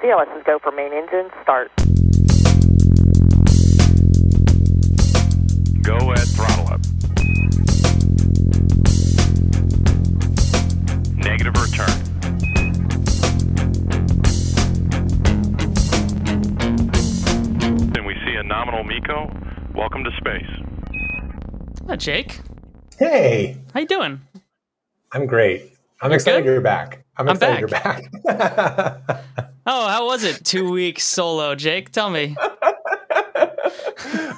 CLS's go for main engine, start. Go at throttle up. Negative return. Then we see a nominal MECO. Welcome to space. Hi, Jake. Hey, How you doing? I'm great. I'm excited good? you're back. I'm I'm excited you're back. Oh, how was it? Two weeks solo, Jake. Tell me.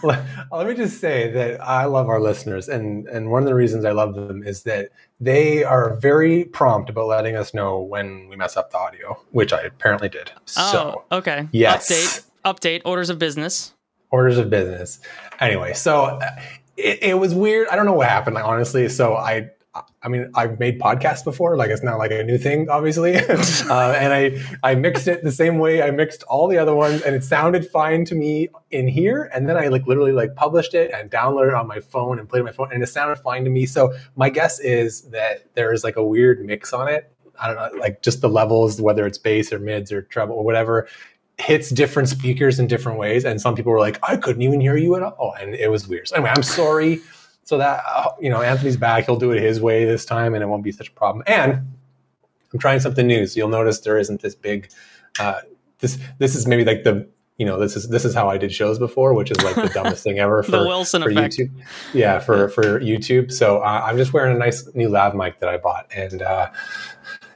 Let me just say that I love our listeners, and and one of the reasons I love them is that they are very prompt about letting us know when we mess up the audio, which I apparently did. Oh, so oh, okay. yes. Update. Update. Orders of business. orders of business. Anyway, so it, it was weird. I don't know what happened, like, honestly. So I, I mean, I've made podcasts before. Like it's not like a new thing, obviously. uh, and I, I mixed it the same way I mixed all the other ones, and it sounded fine to me in here. And then I like literally like published it and downloaded it on my phone and played it on my phone, and it sounded fine to me. So my guess is that there is like a weird mix on it. I don't know, like just the levels, whether it's bass or mids or treble or whatever, hits different speakers in different ways. And some people were like, I couldn't even hear you at all. And it was weird. So anyway, I'm sorry. So that, uh, you know, Anthony's back. He'll do it his way this time and it won't be such a problem. And I'm trying something new. So you'll notice there isn't this big, uh, this, this is maybe like the, you know, this is, this is how I did shows before, which is like the dumbest thing ever for, The Wilson for effect. YouTube. Yeah. For, for YouTube. So uh, I'm just wearing a nice new lav mic that I bought. And, uh,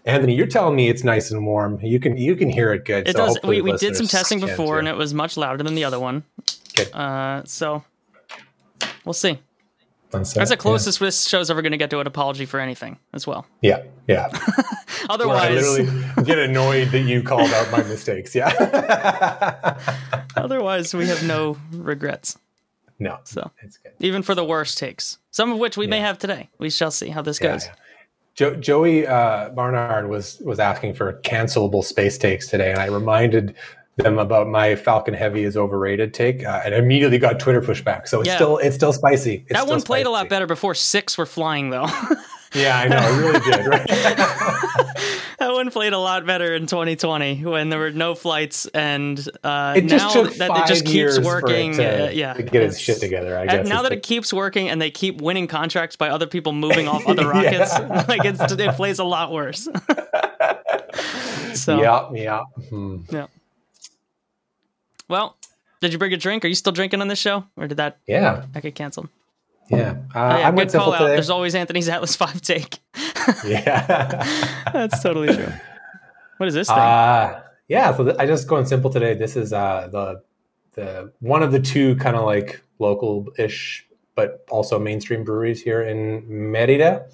Anthony, you're telling me it's nice and warm. You can you can hear it good. It so does. We, we did some testing before, and it was much louder than the other one. Good. Uh, so we'll see. That's, That's the closest this show's ever going to get to an apology for anything as well. Yeah, yeah. yeah. Where I Otherwise, literally get annoyed that you called out my mistakes. Yeah. otherwise we have no regrets. no, So it's good. even for the worst takes, some of which we may have today. We shall see how this Yeah, goes. yeah. Jo- Joey uh, Barnard was was asking for cancelable space takes today, and I reminded them about my Falcon Heavy is overrated take, uh, and immediately got Twitter pushback. So it's Yeah. still it's still spicy. It's That still one played a lot better before six were flying, though. Yeah, I know. It really did. Right? that one played a lot better in 2020 when there were no flights, and uh, It just now that it just keeps working. to, uh, yeah, to get its it's- shit together. I guess now that the- it keeps working and they keep winning contracts by other people moving off other rockets, Yeah. like it's, it plays a lot worse. so, yeah, yeah. Hmm. Well, did you bring a drink? Are you still drinking on this show, or did that Yeah, that get canceled? yeah. Uh, Oh, yeah, I good call simple out. today. There's always Anthony's Atlas Five take. yeah. That's totally true. What is this thing? uh, yeah. So th- I just going simple today. This is uh, the the one of the two kind of like local-ish, but also mainstream breweries here in Merida.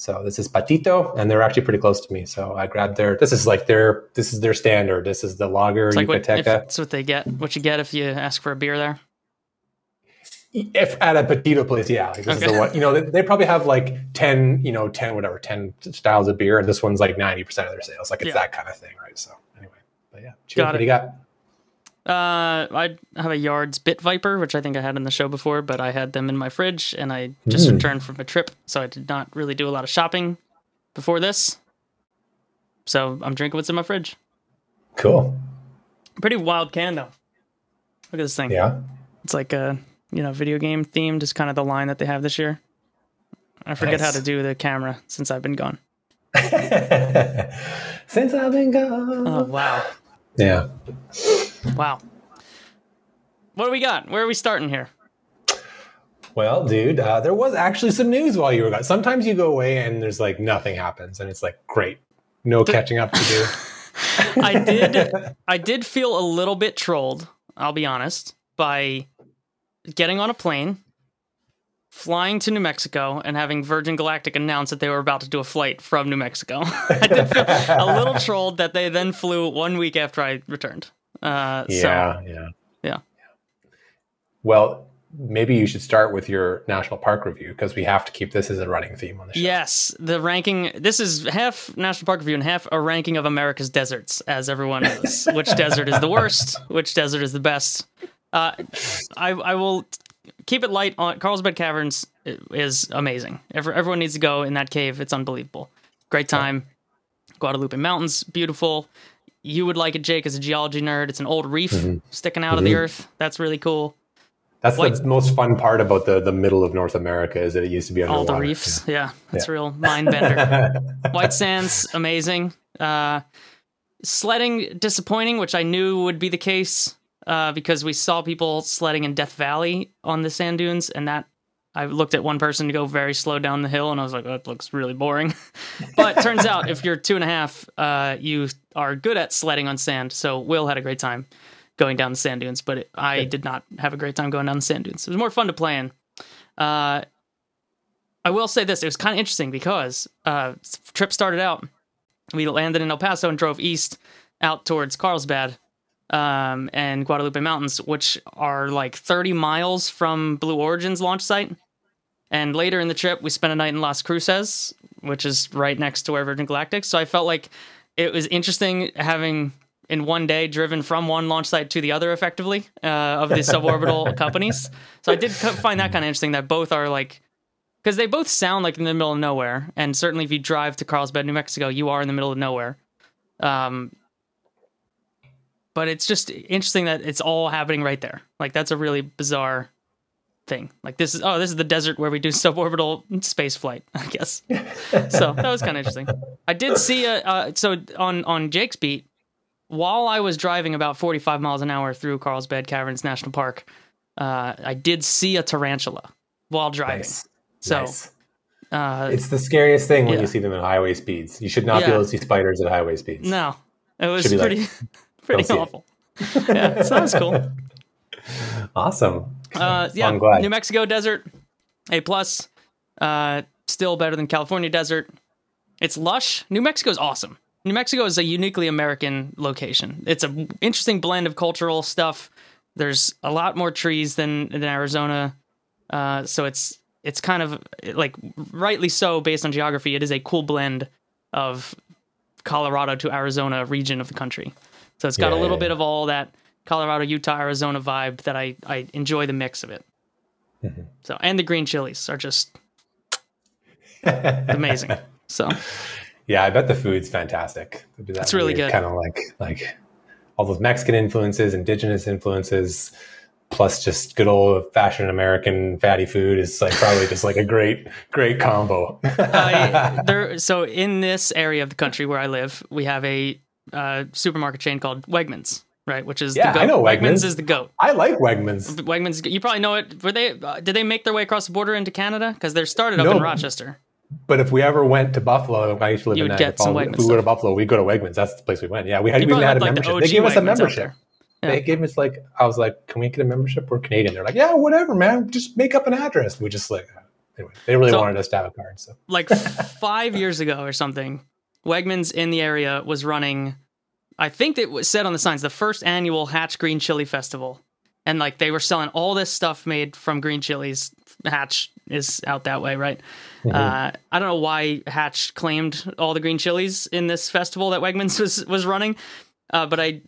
So this is Patito, and they're actually pretty close to me. So I grabbed their. This is like their. This is their standard. This is the lager it's like Yucateca. it's what they get. What you get if you ask for a beer there. if at a Petito place, yeah, like this is the one. You know, they, they probably have like ten, you know, ten whatever, ten styles of beer, and this one's like ninety percent of their sales. Like it's Yeah. that kind of thing, right? So anyway, but yeah, cheers. Got what it. do you got? Uh, I have a Yards Bit Viper, which I think I had in the show before, but I had them in my fridge, and I just Mm. returned from a trip, so I did not really do a lot of shopping before this. So I'm drinking what's in my fridge. Cool. Pretty wild can though. Look at this thing. Yeah. It's like a you know video game themed. Is kind of the line that they have this year. I forget how to do the camera since I've been gone. Since I've been gone. Oh wow, Yeah. Wow. What do we got? Where are we starting here? Well, dude, uh, there was actually some news while you were gone. Sometimes you go away and there's like nothing happens, and it's like great, no catching up to do. I did I did feel a little bit trolled, I'll be honest, by getting on a plane, flying to New Mexico, and having Virgin Galactic announce that they were about to do a flight from New Mexico. I did feel a little trolled that they then flew one week after I returned. Uh, so Yeah, yeah, Yeah. Well, maybe you should start with your national park review because we have to keep this as a running theme on the show. Yes, the ranking. This is half National Park Review and half a ranking of America's deserts, as everyone knows. which desert is the worst? Which desert is the best? Uh, I, I will keep it light on Carlsbad Caverns is amazing. Every, everyone needs to go in that cave. It's unbelievable. Great time. Guadalupe Mountains, beautiful. You would like it, Jake, as a geology nerd. It's an old reef Mhm. sticking out of the Mhm. earth. That's really cool. That's White- the most fun part about the the middle of North America is that it used to be underwater. All the reefs. Yeah, that's Yeah. real mind bender. White Sands, amazing. Uh, sledding, disappointing, which I knew would be the case uh, because we saw people sledding in Death Valley on the sand dunes, and that I looked at one person to go very slow down the hill, and I was like, oh, "That looks really boring." but turns out, if you're two and a half, uh, you are good at sledding on sand. So Will had a great time going down the sand dunes, but it, I did not have a great time going down the sand dunes. It was more fun to play in. Uh, I will say this: it was kind of interesting because uh, trip started out. We landed in El Paso and drove east out towards Carlsbad um, and Guadalupe Mountains, which are like 30 miles from Blue Origin's launch site. And later in the trip, we spent a night in Las Cruces, which is right next to where Virgin Galactic. So I felt like it was interesting having in one day driven from one launch site to the other effectively uh, of the suborbital companies. So I did find that kind of interesting that both are like because they both sound like in the middle of nowhere, and certainly if you drive to Carlsbad, New Mexico, you are in the middle of nowhere. Um, but it's just interesting that it's all happening right there. Like that's a really bizarre thing. Like this is oh, this is the desert where we do suborbital space flight, I guess. so that was kind of interesting. I did see a uh, so on on Jake's beat while I was driving about 45 miles an hour through Carlsbad Caverns National Park. Uh, I did see a tarantula while driving. Nice. So Nice. uh, It's the scariest thing when yeah. you see them at highway speeds. You should not be able to see spiders at highway speeds. no, it was pretty. like, pretty awful. yeah, so that was cool. Awesome. Uh, yeah, I'm glad. New Mexico desert, A plus. Uh, still better than California desert. It's lush. New Mexico is awesome. New Mexico is a uniquely American location. It's a interesting blend of cultural stuff. There's a lot more trees than than Arizona, uh, so it's it's kind of like rightly so based on geography. It is a cool blend of Colorado to Arizona region of the country. So it's got Yeah, a little yeah, bit of all that Colorado, Utah, Arizona vibe that I I enjoy the mix of it. Mm-hmm. So and the green chilies are just amazing. So Yeah, I bet the food's fantastic. It's really good. Kind of like like all those Mexican influences, indigenous influences, plus just good old fashioned American fatty food is like probably just like a great great combo. I, there, so in this area of the country where I live, we have a uh, supermarket chain called Wegmans, right? Which is Yeah, the goat. I know Wegmans. is the goat. I like Wegmans. Wegmans, you probably know it. Were they? Uh, did they make their way across the border into Canada? Because they're started up No. in Rochester. But if we ever went to Buffalo, I used to live You in would get some Wegmans If we go to. Buffalo, we go to Wegmans. That's the place we went. Yeah, we had You we even had a like, the membership. They gave us a Wegmans membership. there. They gave us like I was like, "Can we get a membership? We're Canadian." They're like, "Yeah, whatever, man. Just make up an address." We just like anyway. They really So- wanted us to have a card, so like five years ago or something, Wegmans in the area was running. I think it was said on the signs the first annual Hatch Green Chili Festival, and like they were selling all this stuff made from green chilies. Hatch is out that way, right? Uh, I don't know why Hatch claimed all the green chilies in this festival that Wegmans was was running, uh, but I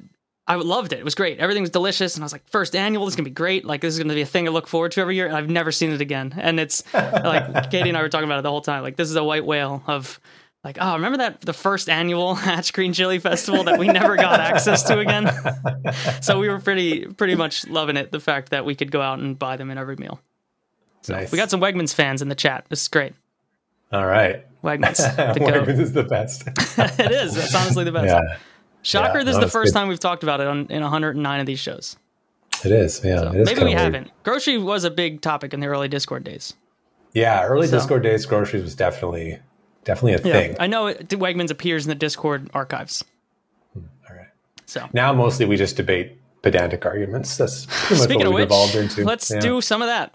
I loved it. It was great. Everything was delicious, and I was like, first annual, this is gonna be great. Like this is gonna be a thing to look forward to every year. And I've never seen it again, and it's like Katie and I were talking about it the whole time. Like this is a white whale of like, oh, remember that the first annual Hatch Green Chili Festival that we never got access to again? so we were pretty pretty much loving it. The fact that we could go out and buy them in every meal. nice. We got some Wegmans fans in the chat. This is great. all right. Wegmans. Wegmans is the best. it is. It's honestly the best. yeah, Shocker, Yeah, this is the first good. time we've talked about it on, in 109 of these shows. it is. Yeah, So it is maybe we weird. haven't. Grocery was a big topic in the early Discord days. Yeah, early So- Discord days, groceries was definitely definitely a thing. I know it, Wegmans appears in the Discord archives. Hmm, all right. So Now mostly we just debate pedantic arguments. That's pretty much Speaking what of we've evolved into. let's Yeah. do some of that.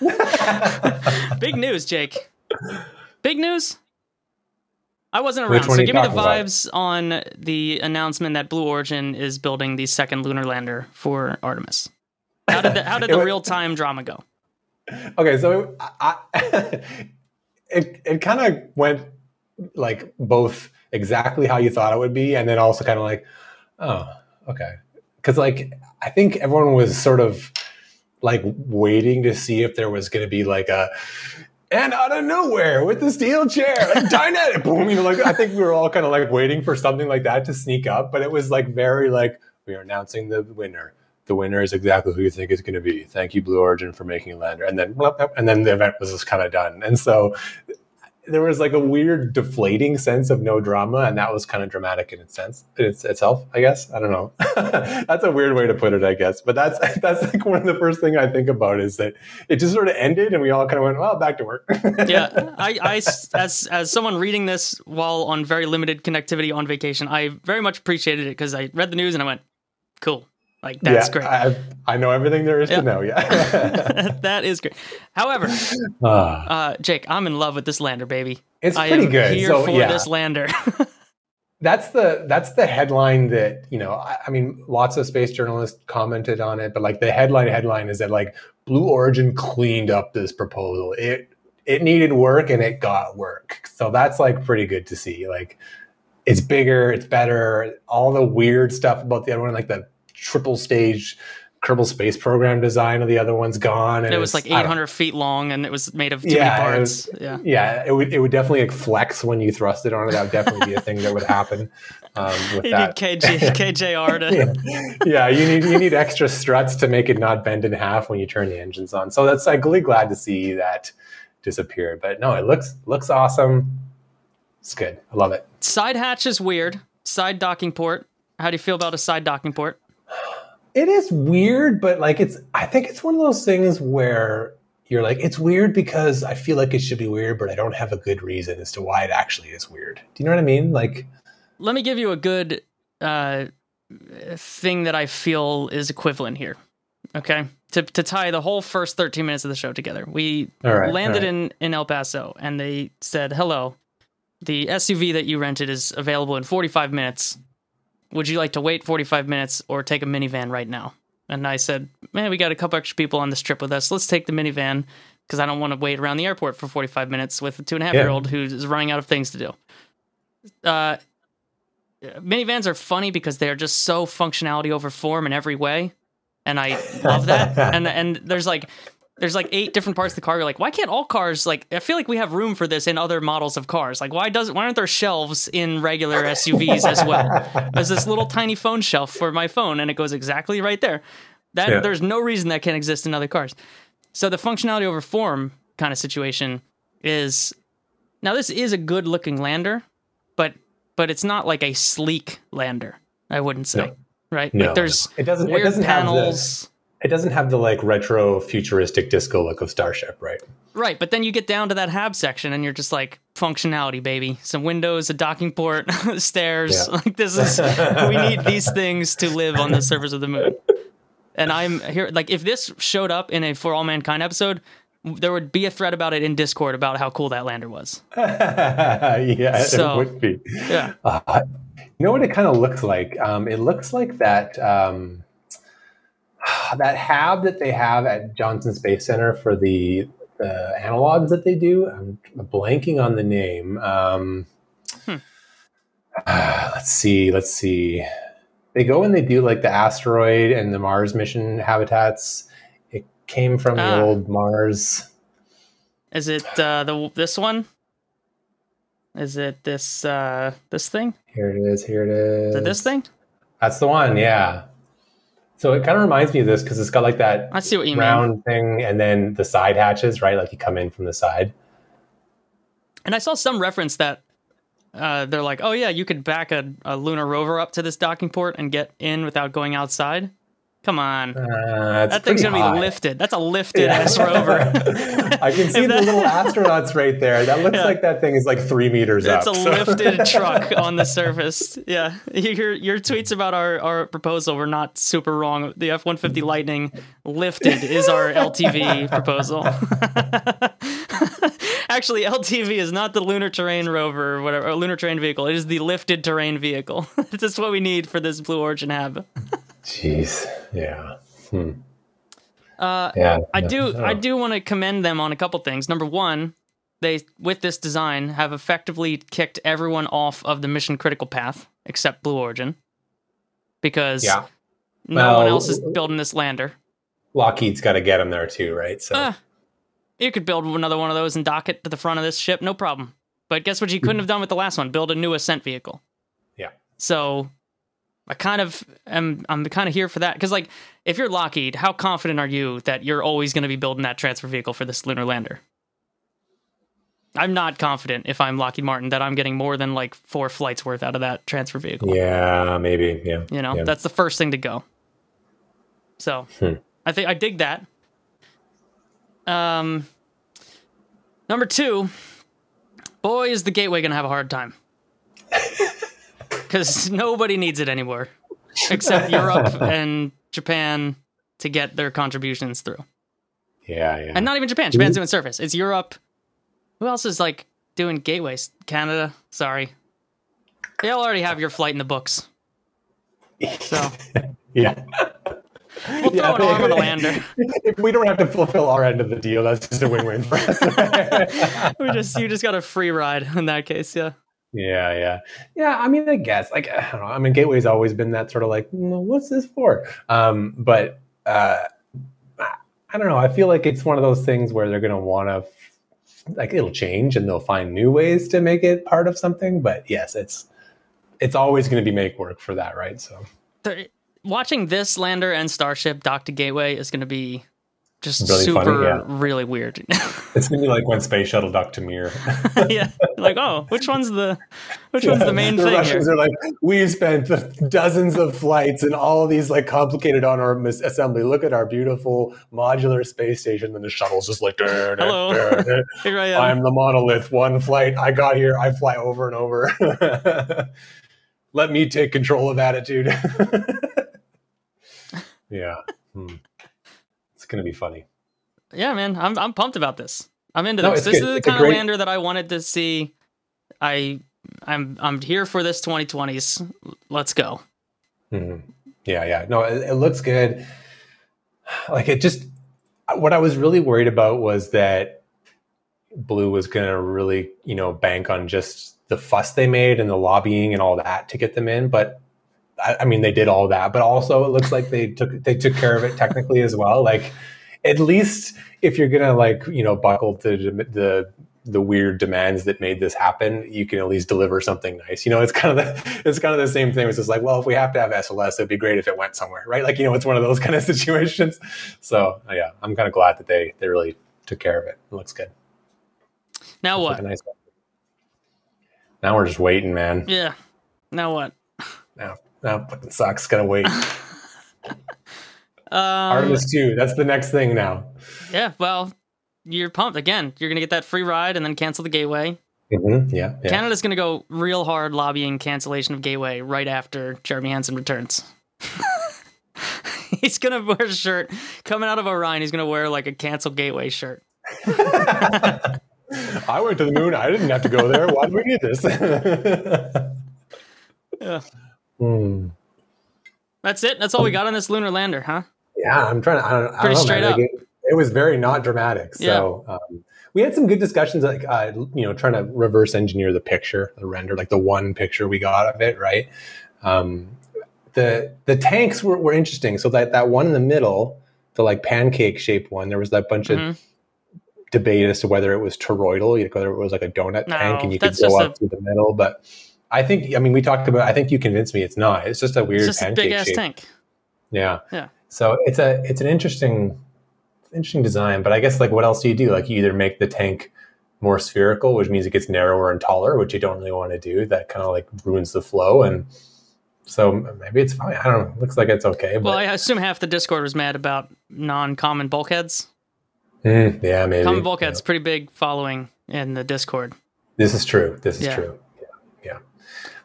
Big news, Jake. Big news. I wasn't around, so give me the talking about? vibes on the announcement that Blue Origin is building the second lunar lander for Artemis. How did the, how did the real time drama go? Okay, so I, it it kind of went like both exactly how you thought it would be, and then also kind of like, oh, okay, because like I think everyone was sort of like waiting to see if there was going to be like a and out of nowhere with the steel chair, like dynamic, boom. You know, like I think we were all kind of like waiting for something like that to sneak up, but it was like very like we are announcing the winner. The winner is exactly who you think it's going to be. Thank you, Blue Origin, for making lander. And then, and then the event was just kind of done. And so there was like a weird deflating sense of no drama and that was kind of dramatic in its sense in its, itself i guess i don't know that's a weird way to put it i guess but that's that's like one of the first thing i think about is that it just sort of ended and we all kind of went well back to work yeah I, I as as someone reading this while on very limited connectivity on vacation i very much appreciated it because i read the news and i went cool like that's yeah, great. I, I, know everything there is Yeah. to know. Yeah, that is great. However, Ah, uh, Jake, I'm in love with this lander, baby. it's I pretty good. here so for yeah, this lander. that's the that's the headline that you know. I, I mean, lots of space journalists commented on it, but like the headline headline is that like Blue Origin cleaned up this proposal. It it needed work and it got work. So that's like pretty good to see. Like it's bigger, it's better. All the weird stuff about the other one, like the triple stage Kerbal Space Program design of the other one's gone. And it was like 800 feet long and it was made of too Yeah, many parts. was- yeah. Yeah, it would it would definitely like flex when you thrust it on it. That would definitely be a thing that would happen um, with You that. need KJ, KJR to. yeah. yeah, you need you need extra struts to make it not bend in half when you turn the engines on. So that's I'm really glad to see that disappear. But no, it looks looks awesome. It's good. I love it. Side hatch is weird. Side docking port. How do you feel about a side docking port? It is weird, but like it's I think it's one of those things where you're like it's weird because I feel like it should be weird, but I don't have a good reason as to why it actually is weird. Do you know what I mean? Like Let me give you a good uh, thing that I feel is equivalent here. Okay. To, to tie the whole first 13 minutes of the show together, we right, landed all in, in El Paso and they said, Hello, the SUV that you rented is available in 45 minutes. Would you like to wait 45 minutes or take a minivan right now? And I said, Man, we got a couple extra people on this trip with us. Let's take the minivan because I don't want to wait around the airport for 45 minutes with a two and a half year old who's running out of things to do. Uh, minivans are funny because they're just so functionality over form in every way. And I love that. and and there's like there's like eight different parts of the car. You're like, why can't all cars like? I feel like we have room for this in other models of cars. Like, why does why aren't there shelves in regular SUVs as well? There's this little tiny phone shelf for my phone, and it goes exactly right there. That Yeah. there's no reason that can exist in other cars. So the functionality over form kind of situation is now this is a good looking lander, but but it's not like a sleek lander. I wouldn't say. No. Right? No, like there's. It doesn't- it weird doesn't have the- panels. It doesn't have the like retro futuristic disco look of Starship, right? Right, but then you get down to that hab section and you're just like functionality, baby. Some windows, a docking port, stairs. Yeah. Like this is we need these things to live on the surface of the moon. And I'm here like if this showed up in a For All Mankind episode, there would be a thread about it in Discord about how cool that lander was. yeah, So- it would be. Yeah. Uh, you know what it kind of looks like? Um, it looks like that um, that hab that they have at Johnson Space Center for the the analogs that they do. I'm blanking on the name. Um, Hmm. let's see. Let's see. They go and they do like the asteroid and the Mars mission habitats. It came from Ah. the old Mars. Is it uh the this one? Is it this uh this thing? Here it is. Here it is. Is it this thing? That's the one, yeah. So it kind of reminds me of this because it's got like that I see what you mean. round thing and then the side hatches, right? Like you come in from the side. And I saw some reference that uh, they're like, oh yeah, you could back a, a lunar rover up to this docking port and get in without going outside. Come on, Uh, it's that thing's gonna be lifted. That's a lifted Yeah. ass rover. I can see the little astronauts right there. That looks Yeah. like that thing is like three meters It's a so- lifted truck on the surface. Yeah, your your tweets about our, our proposal were not super wrong. The F one fifty Lightning lifted is our LTV proposal. Actually, LTV is not the lunar terrain rover or whatever, or lunar terrain vehicle. It is the lifted terrain vehicle. this is what we need for this Blue Origin hab. Jeez, yeah, hmm. Uh, yeah. I no, do no. I do want to commend them on a couple things. Number one, they with this design have effectively kicked everyone off of the mission critical path except Blue Origin. Because Yeah, no one else is building this lander. Lockheed's got to get them there too, right? So Ah, you could build another one of those and dock it to the front of this ship, no problem. But guess what you couldn't have done with the last one? Build a new ascent vehicle. Yeah. So I kind of am I'm kind of here for that because like if you're Lockheed, how confident are you that you're always going to be building that transfer vehicle for this lunar lander? I'm not confident if I'm Lockheed Martin that I'm getting more than like four flights worth out of that transfer vehicle. Yeah, maybe. Yeah. You know, yeah. that's the first thing to go. So Hmm. I think I dig that. Um, number two, boy, is the gateway gonna have a hard time because nobody needs it anymore except Europe and Japan to get their contributions through, yeah, yeah. and not even Japan. Japan's doing surface. It's Europe. Who else is like doing gateways? Canada. Sorry, they all already have your flight in the books. So yeah. we'll throw an arm on the lander. if we don't have to fulfill our end of the deal, that's just a win-win for us. we just you just got a free ride in that case, yeah. Yeah, yeah, yeah. I mean, I guess like I don't know. I mean, Gateway's always been that sort of like, "Mm, what's this for? Um, but uh, I don't know. I feel like it's one of those things where they're going to want to like it'll change and they'll find new ways to make it part of something. But yes, it's it's always going to be make work for that, right? So watching this lander and starship dock to gateway is going to be just Really funny, super yeah. really weird. it's to be like when Space Shuttle docked to Mir. yeah, like oh, which one's the which one's the main the thing Russians here? are like, we've spent dozens of flights and all these like complicated on our mis- assembly. Look at our beautiful modular space station. And the shuttle's just like, "Dur, dur, Hello. dur. Here I am. I'm the monolith. One flight. I got here. I fly over and over. Let me take control of attitude. yeah. Hmm. It's going to be funny. yeah, man, I'm I'm pumped about this. I'm into No, this. This good. is the It's kind of lander that I wanted to see. I I'm I'm here for this 2020s. Let's go. Mhm. Yeah, yeah. No, it, it looks good. Like it just, what I was really worried about was that Blue was going to really, you know, bank on just the fuss they made and the lobbying and all that to get them in. But I, I mean, they did all that, but also it looks like they took they took care of it technically as well. Like at least if you're gonna like you know buckle to the the the weird demands that made this happen, you can at least deliver something nice. You know, it's kind of the it's kind of the same thing. It's just like, well, if we have to have SLS, it'd be great if it went somewhere, right? Like, you know, it's one of those kind of situations. So yeah, I'm kind of glad that they they really took care of it. It looks good. Now what? nice. Now we're just waiting, man. Yeah. Now what? Now, now fucking sucks. Gotta wait. Um, Artemis two. That's the next thing now. yeah. Well, you're pumped again. You're gonna get that free ride and then cancel the gateway. Mhm, Yeah, yeah. Canada's gonna go real hard lobbying cancellation of gateway right after Jeremy Hansen returns. he's gonna wear a shirt coming out of Orion. He's gonna wear like a cancel gateway shirt. I went to the moon. I didn't have to go there. Why do we need this? Yeah. Hmm. That's it. That's all we got on this lunar lander, huh? Yeah, I'm trying to. I don't, I don't Pretty know, straight up. Like, it, it was very not dramatic. So um, we had some good discussions, like uh, you know, trying to reverse engineer the picture, the render, like the one picture we got of it, right? Um, the the tanks were, were interesting. So that that one in the middle, the like pancake shaped one, there was that bunch Mhm. of debate as to whether it was toroidal, whether it was like a donut No, tank, and you could go up a- through the middle. But I think, I mean, we talked about. I think you convinced me it's not. It's just a weird It's just a big ass shape. tank. Yeah. Yeah. So it's a it's an interesting interesting design, but I guess like what else do you do? Like you either make the tank more spherical, which means it gets narrower and taller, which you don't really want to do. That kind of like ruins the flow and so maybe it's fine. I don't know. Looks like it's okay, but Well, I assume half the Discord was mad about non-common bulkheads. Mm, yeah, maybe. Common bulkheads, Yeah. pretty big following in the Discord. This is true. This is Yeah. true.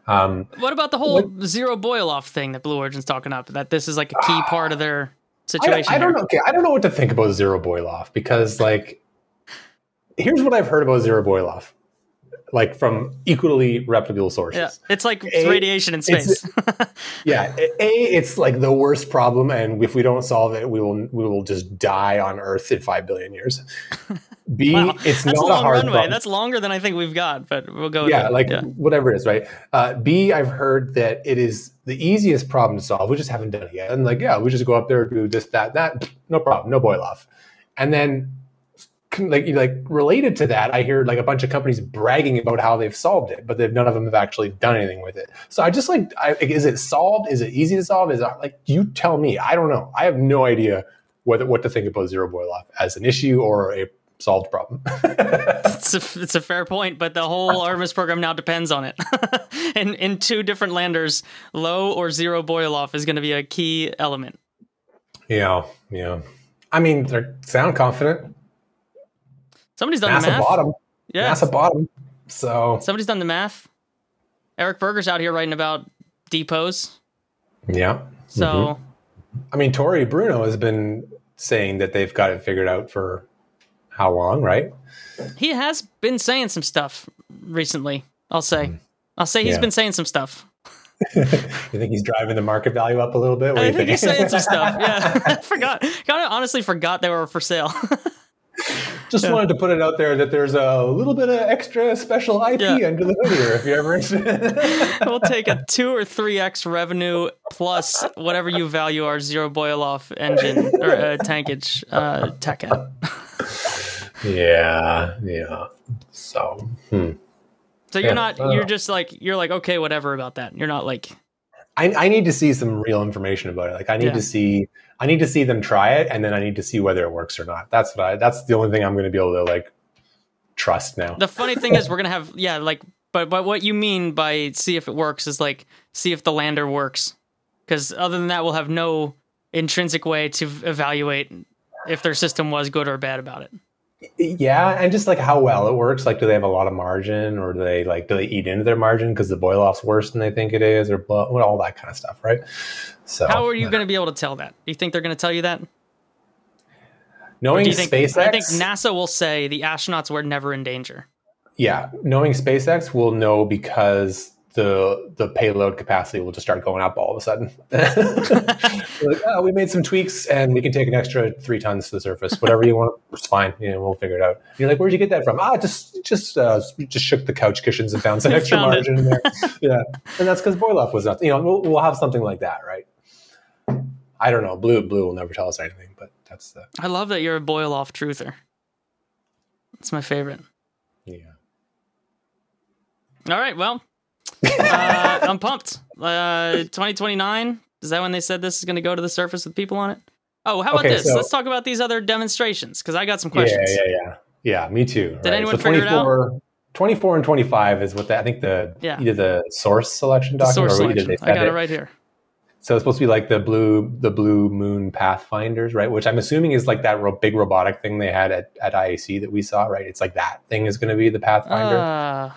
Um, What about the whole zero boil off thing that Blue Origin's talking up? That this is like a key part of their situation. I don't know. Okay, I don't know what to think about zero boil off because like here's what I've heard about zero boil off, like from equally reputable sources. Yeah, it's like A- radiation in space. Yeah, a it's like the worst problem, and if we don't solve it, we will we will just die on Earth in five billion years. B, wow, it's that's not a a long hard runway. problem. That's longer than I think we've got, but we'll go. Yeah, it. like yeah. whatever it is, right? Uh, B, I've heard that it is the easiest problem to solve. We just haven't done it yet. And like, yeah, we just go up there, do this, that, that, no problem, no boil off. And then like like related to that, I hear like a bunch of companies bragging about how they've solved it, but they've, none of them have actually done anything with it. So I just like, I, is it solved? Is it easy to solve? Is it like you tell me? I don't know. I have no idea what what to think about zero boil off as an issue or a solved problem. It's a, it's a fair point, but the whole Artemis program now depends on it. in in two different landers, low or zero boil off is going to be a key element. yeah, yeah. I mean, they sound confident. Somebody's done the math. bottom. Yeah, NASA bottom. So somebody's done the math. Eric Berger's out here writing about depots. yeah. So Mm-hmm. I mean, Tory Bruno has been saying that they've got it figured out for how long, right? he has been saying some stuff recently. I'll say. I'll say he's. Yeah. been saying some stuff. You think he's driving the market value up a little bit? What I you think he's saying some stuff. Yeah, I forgot. Kind of honestly forgot they were for sale. Just wanted to put it out there that there's a little bit of extra special IP Yeah. under the hood here if you're ever interested. we'll take a two or three x revenue plus whatever you value our zero boil off engine or uh, tankage uh, tech at. yeah, yeah. So, hmm. So you're Yeah, not. uh, You're just like you're like okay, whatever about that. You're not like I, I need to see some real information about it. Like I need Yeah. to see I need to see them try it and then I need to see whether it works or not. That's what I that's the only thing I'm gonna be able to like trust now. the funny thing is we're gonna have yeah like but but what you mean by see if it works is like see if the lander works because other than that we'll have no intrinsic way to evaluate if their system was good or bad about it. Yeah, and just like how well it works. Like, do they have a lot of margin, or do they like do they eat into their margin because the boil off's worse than they think it is, or blah, all that kind of stuff, right? So, How are you going to be able to tell that? Do you think they're going to tell you that? Knowing do you think SpaceX? I think NASA will say the astronauts were never in danger. yeah, knowing SpaceX will know because the the payload capacity will just start going up all of a sudden. like, oh, we made some tweaks and we can take an extra three tons to the surface. Whatever you want, it's fine. You know, we'll figure it out. And you're like, where'd you get that from? Ah, just just uh, just shook the couch cushions and found some extra Found it. margin in there. yeah, and that's because boil off was nothing. You know, we'll, we'll have something like that, right? I don't know. Blue Blue will never tell us anything, but that's the I love that you're a boil off truther. That's my favorite. yeah. All right, well, uh, I'm pumped. Uh, 2029 is that when they said this is going to go to the surface with people on it? Oh, how about Okay, this? so- Let's talk about these other demonstrations because I got some questions. yeah, yeah. Yeah, Yeah, me too. Did anyone figure it out? 24 24 and 25 is what the, I think the Yeah. either the source selection document source or either selection. they I got it. it right here. So it's supposed to be like the blue the blue moon pathfinders, right? Which I'm assuming is like that ro- big robotic thing they had at, at IAC that we saw, right? It's like that thing is going to be the pathfinder. Uh,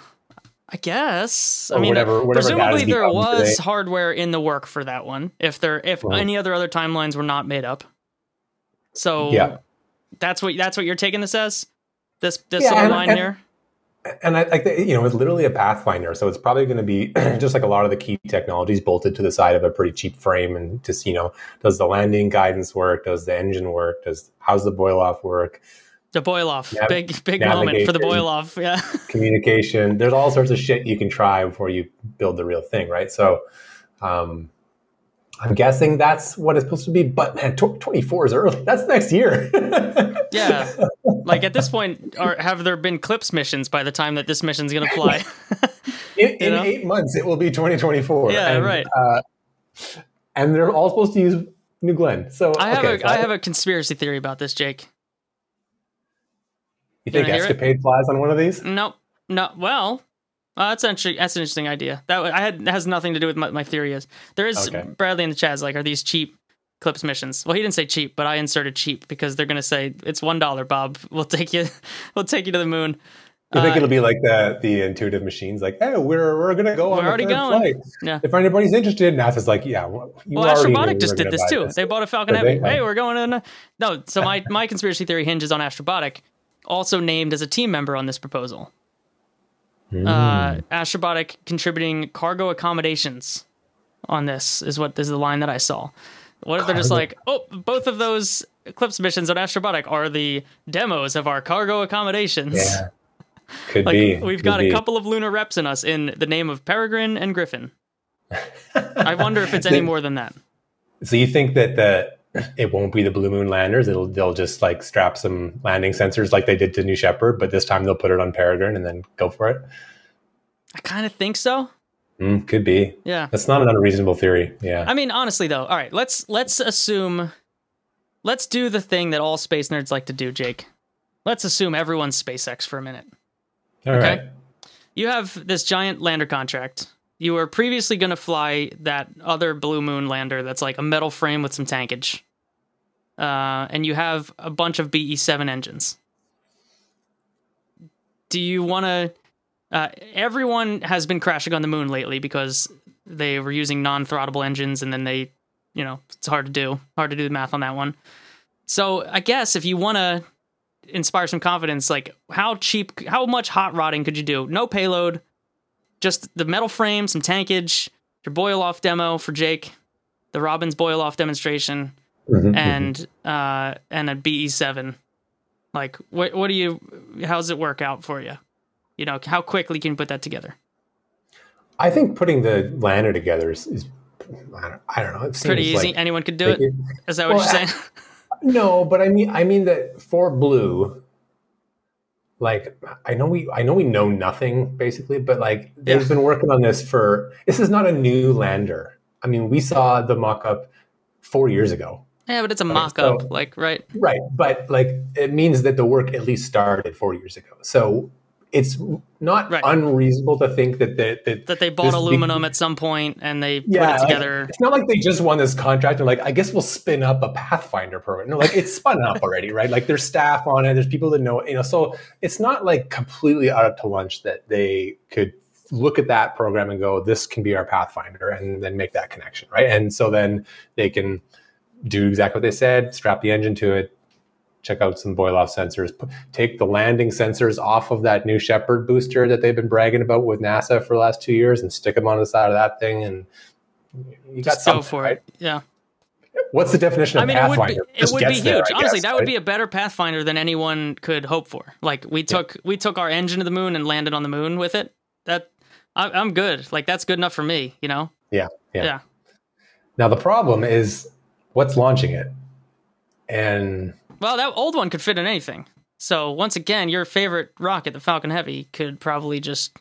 I guess. I mean, whatever- whatever presumably there was today. hardware in the work for that one. If there, if Right. any other other timelines were not made up, so Yeah. that's what that's what you're taking this as. This this Yeah, and- line and- here. and I like you know it's literally a pathfinder, so it's probably going to be just like a lot of the key technologies bolted to the side of a pretty cheap frame, and just you know, does the landing guidance work? Does the engine work? Does how's the boil off work? The boil off, Nav- big big moment for the boil off. Yeah, communication. There's all sorts of shit you can try before you build the real thing, right? So, um, I'm guessing that's what it's supposed to be. But man, tw- 24 is early. That's next year. yeah. Like at this point, are have there been CLPS missions by the time that this mission's gonna fly? in in eight months, it will be 2024. Yeah, and, right. Uh, and they're all supposed to use New Glenn. So I have okay, a so I have a conspiracy theory about this, Jake. You think it? Escapade flies on one of these? Nope. No. Well, uh, that's actually that's an interesting idea. That I had that has nothing to do with my, my theory. Is there is Okay. Bradley in the chat is like, are these cheap CLPS missions? Well, he didn't say cheap, but I inserted cheap because they're gonna say it's one dollar, Bob. We'll take you. We'll take you to the moon. You think Uh, it'll be like the the intuitive machines, like, hey, we're we're gonna go We're the already going. flight. Yeah. If anybody's interested, NASA's like, yeah, well, Well, Astrobotic just did this too. They bought a Falcon Heavy. Hey, Oh. we're going in. No, so my my conspiracy theory hinges on Astrobotic, also named as a team member on this proposal. Hmm. Uh, Astrobotic contributing cargo accommodations on this is what is the line that I saw. What if they're just like, oh, both of those CLPS missions on Astrobotic are the demos of our cargo accommodations. Yeah, could Like be. we've could got be. a couple of lunar reps in us in the name of Peregrine and Griffin. I wonder if it's any more than that. So you think that the it won't be the Blue Moon landers. It'll they'll just like strap some landing sensors like they did to New Shepard, but this time they'll put it on Peregrine and then go for it. I kind of think so. Mm, could be. Yeah. That's not an unreasonable theory. Yeah. I mean, honestly though, all right, let's let's assume let's do the thing that all space nerds like to do, Jake. Let's assume everyone's SpaceX for a minute. All right. okay. You have this giant lander contract. You were previously going to fly that other Blue Moon lander that's like a metal frame with some tankage. Uh, and you have a bunch of BE7 engines. Do you want to? Uh, everyone has been crashing on the moon lately because they were using non-throttable engines, and then they, you know, it's hard to do, hard to do the math on that one. So I guess if you want to inspire some confidence, like how cheap, how much hot rodding could you do? No payload, just the metal frame, some tankage, your boil off demo for Jake, the Robins boil off demonstration, Mhm, and uh, and a BE7. Like, what what do you? How does it work out for you? You know, how quickly can you put that together? I think putting the lander together is, is I, don't, I don't know. It Pretty easy. like- Anyone could do like it. it- Is that what well, you're saying? No, but I mean, I mean that for blue, like I know we, I know we know nothing basically, but like they've Yeah. been working on this for. This is not a new lander. I mean, we saw the mock-up four years ago, yeah, but it's a mock-up, so- like right. right? But like, it means that the work at least started four years ago. So it's not Right. unreasonable to think that the, that That they bought big- aluminum at some point and they put it like, together. it's not like they just won this contract and like, I guess we'll spin up a Pathfinder program. No, like it's spun up already, right? Like there's staff on it, there's people that know, you know, so it's not like completely out to lunch that they could look at that program and go, this can be our Pathfinder and then make that connection, right? And so then they can do exactly what they said, strap the engine to it, check out some boil off sensors, p- take the landing sensors off of that new Shepard booster that they've been bragging about with NASA for the last two years and stick them on the side of that thing. And you got Just go for right? it. Yeah. What's the definition of I mean, it would be Pathfinder? it would be gets there, huge. Honestly, guess, that would right? be a better Pathfinder than anyone could hope for. Like we took we took our engine to the moon and landed on the moon with it. That I, I'm good. Like that's good enough for me. You know. Yeah, yeah. Yeah. Now the problem is what's launching it, and Well, that old one could fit in anything. So once again, your favorite rocket, the Falcon Heavy, could probably just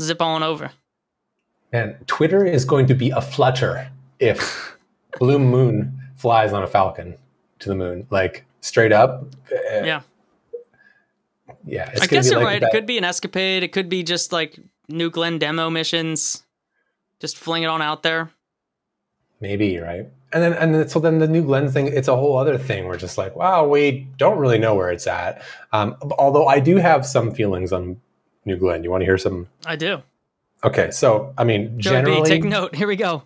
zip on over. man, Twitter is going to be a flutter if Blue Moon flies on a Falcon to the moon, like straight up. uh, Yeah. yeah. It's I guess be you're like right. that- It could be an escapade. It could be just like New Glenn demo missions. Just fling it on out there. Maybe right, and then and then, so then the new Glenn thing, it's a whole other thing. We're just like, wow, we don't really know where it's at. Um, although I do have some feelings on New Glenn. You want to hear some? I do. Okay, so I mean, Joey B, generally, take note. Here we go.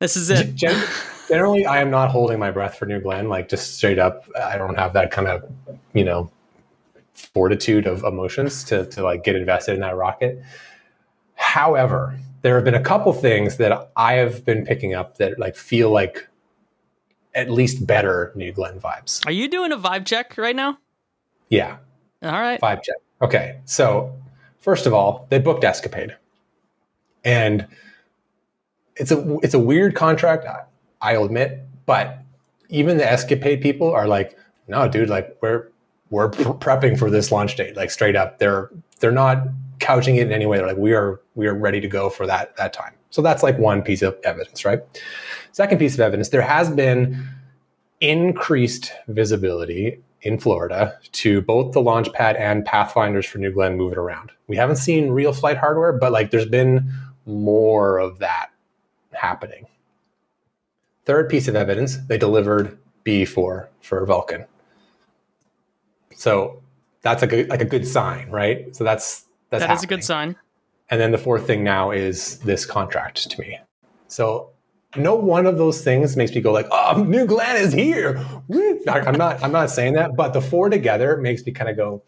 This is it. Gen- generally, I am not holding my breath for New Glenn. Like just straight up, I don't have that kind of you know fortitude of emotions to to like get invested in that rocket. However, there have been a couple things that I have been picking up that like feel like at least better New Glenn vibes. Are you doing a vibe check right now? Yeah, All right. vibe check. Okay, so first of all, they booked Escapade, and it's a it's a weird contract. I- I'll admit, but even the Escapade people are like, no, dude, like we're we're prepping for this launch date, like straight up. They're they're not couching it in any way. They're like, we are we are ready to go for that that time. So that's like one piece of evidence, right? Second piece of evidence, there has been increased visibility in Florida to both the launch pad and pathfinders for New Glenn moving around. We haven't seen real flight hardware, but like there's been more of that happening. Third piece of evidence, they delivered BE-4 for Vulcan. So that's a good like a good sign, right? So that's that's That is a good sign. And then the fourth thing now is this contract to me. So no one of those things makes me go like, "Oh, New Glenn is here." I'm not. I'm not saying that, but the four together makes me kind of go,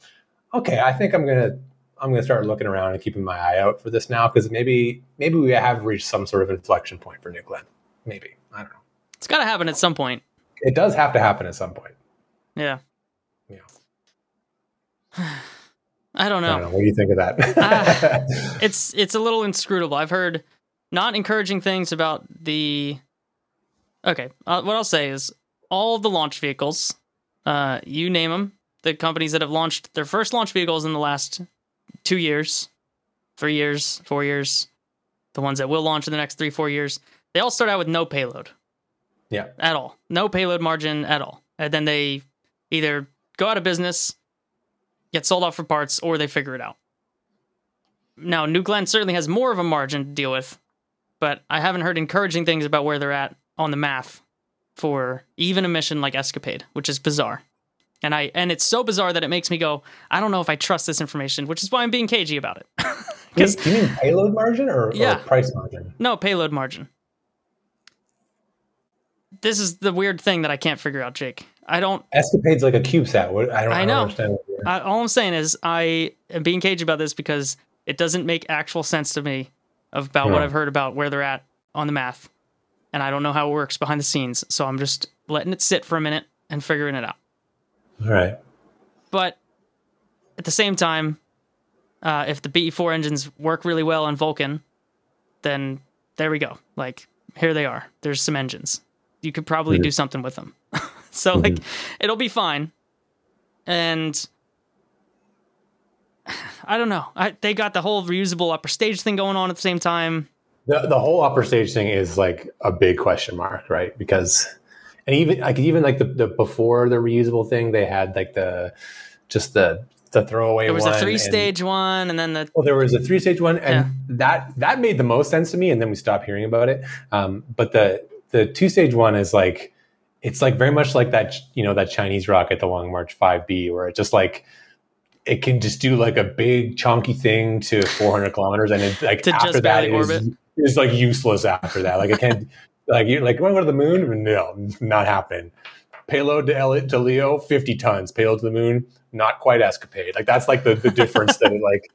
"Okay, I think I'm gonna. I'm gonna start looking around and keeping my eye out for this now because maybe maybe we have reached some sort of inflection point for New Glenn. Maybe I don't know. It's got to happen at some point. It does have to happen at some point. Yeah. Yeah. I don't I know. don't know. What do you think of that? Ah. It's it's a little inscrutable. I've heard not encouraging things about the. Okay, uh, what I'll say is all the launch vehicles. Uh, you name them. The companies that have launched their first launch vehicles in the last two years, three years, four years, the ones that will launch in the next three, four years, they all start out with no payload Yeah. at all, no payload margin at all, and then they either go out of business, get sold off for parts, or they figure it out. Now, New Glenn certainly has more of a margin to deal with, but I haven't heard encouraging things about where they're at on the math for even a mission like Escapade, which is bizarre. And I and it's so bizarre that it makes me go, I don't know if I trust this information, which is why I'm being cagey about it. Do do you mean payload margin or, or Yeah. price margin? no payload margin. This is the weird thing that I can't figure out, Jake. I don't Escapade's like a CubeSat. What, I don't, I I know. don't understand. What you're- I, all I'm saying is I am being cagey about this because it doesn't make actual sense to me about what Hmm. I've heard about where they're at on the math, and I don't know how it works behind the scenes. So I'm just letting it sit for a minute and figuring it out. All right. But at the same time, uh, if the BE-4 engines work really well on Vulcan, then there we go. Like here they are. There's some engines. You could probably do something with them. so like it'll be fine. And I don't know. I, they got the whole reusable upper stage thing going on at the same time. The the whole upper stage thing is like a big question mark, right? Because and even like even like the, the before the reusable thing, they had like the just the the throwaway. There was a three and- stage one, and then the Well, there was a three stage one, and that that made the most sense to me. And then we stopped hearing about it. Um, but the the two stage one is like it's like very much like that you know that Chinese rocket, the Long March Five B, where it just like it can just do like a big chunky thing to 400 kilometers, and it like To after that barely is like useless after that. Like it can't like you like want to go to the moon? No, not happening. Payload to L- to LEO, 50 tons. Payload to the moon, not quite escapade. Like that's like the, the difference that it like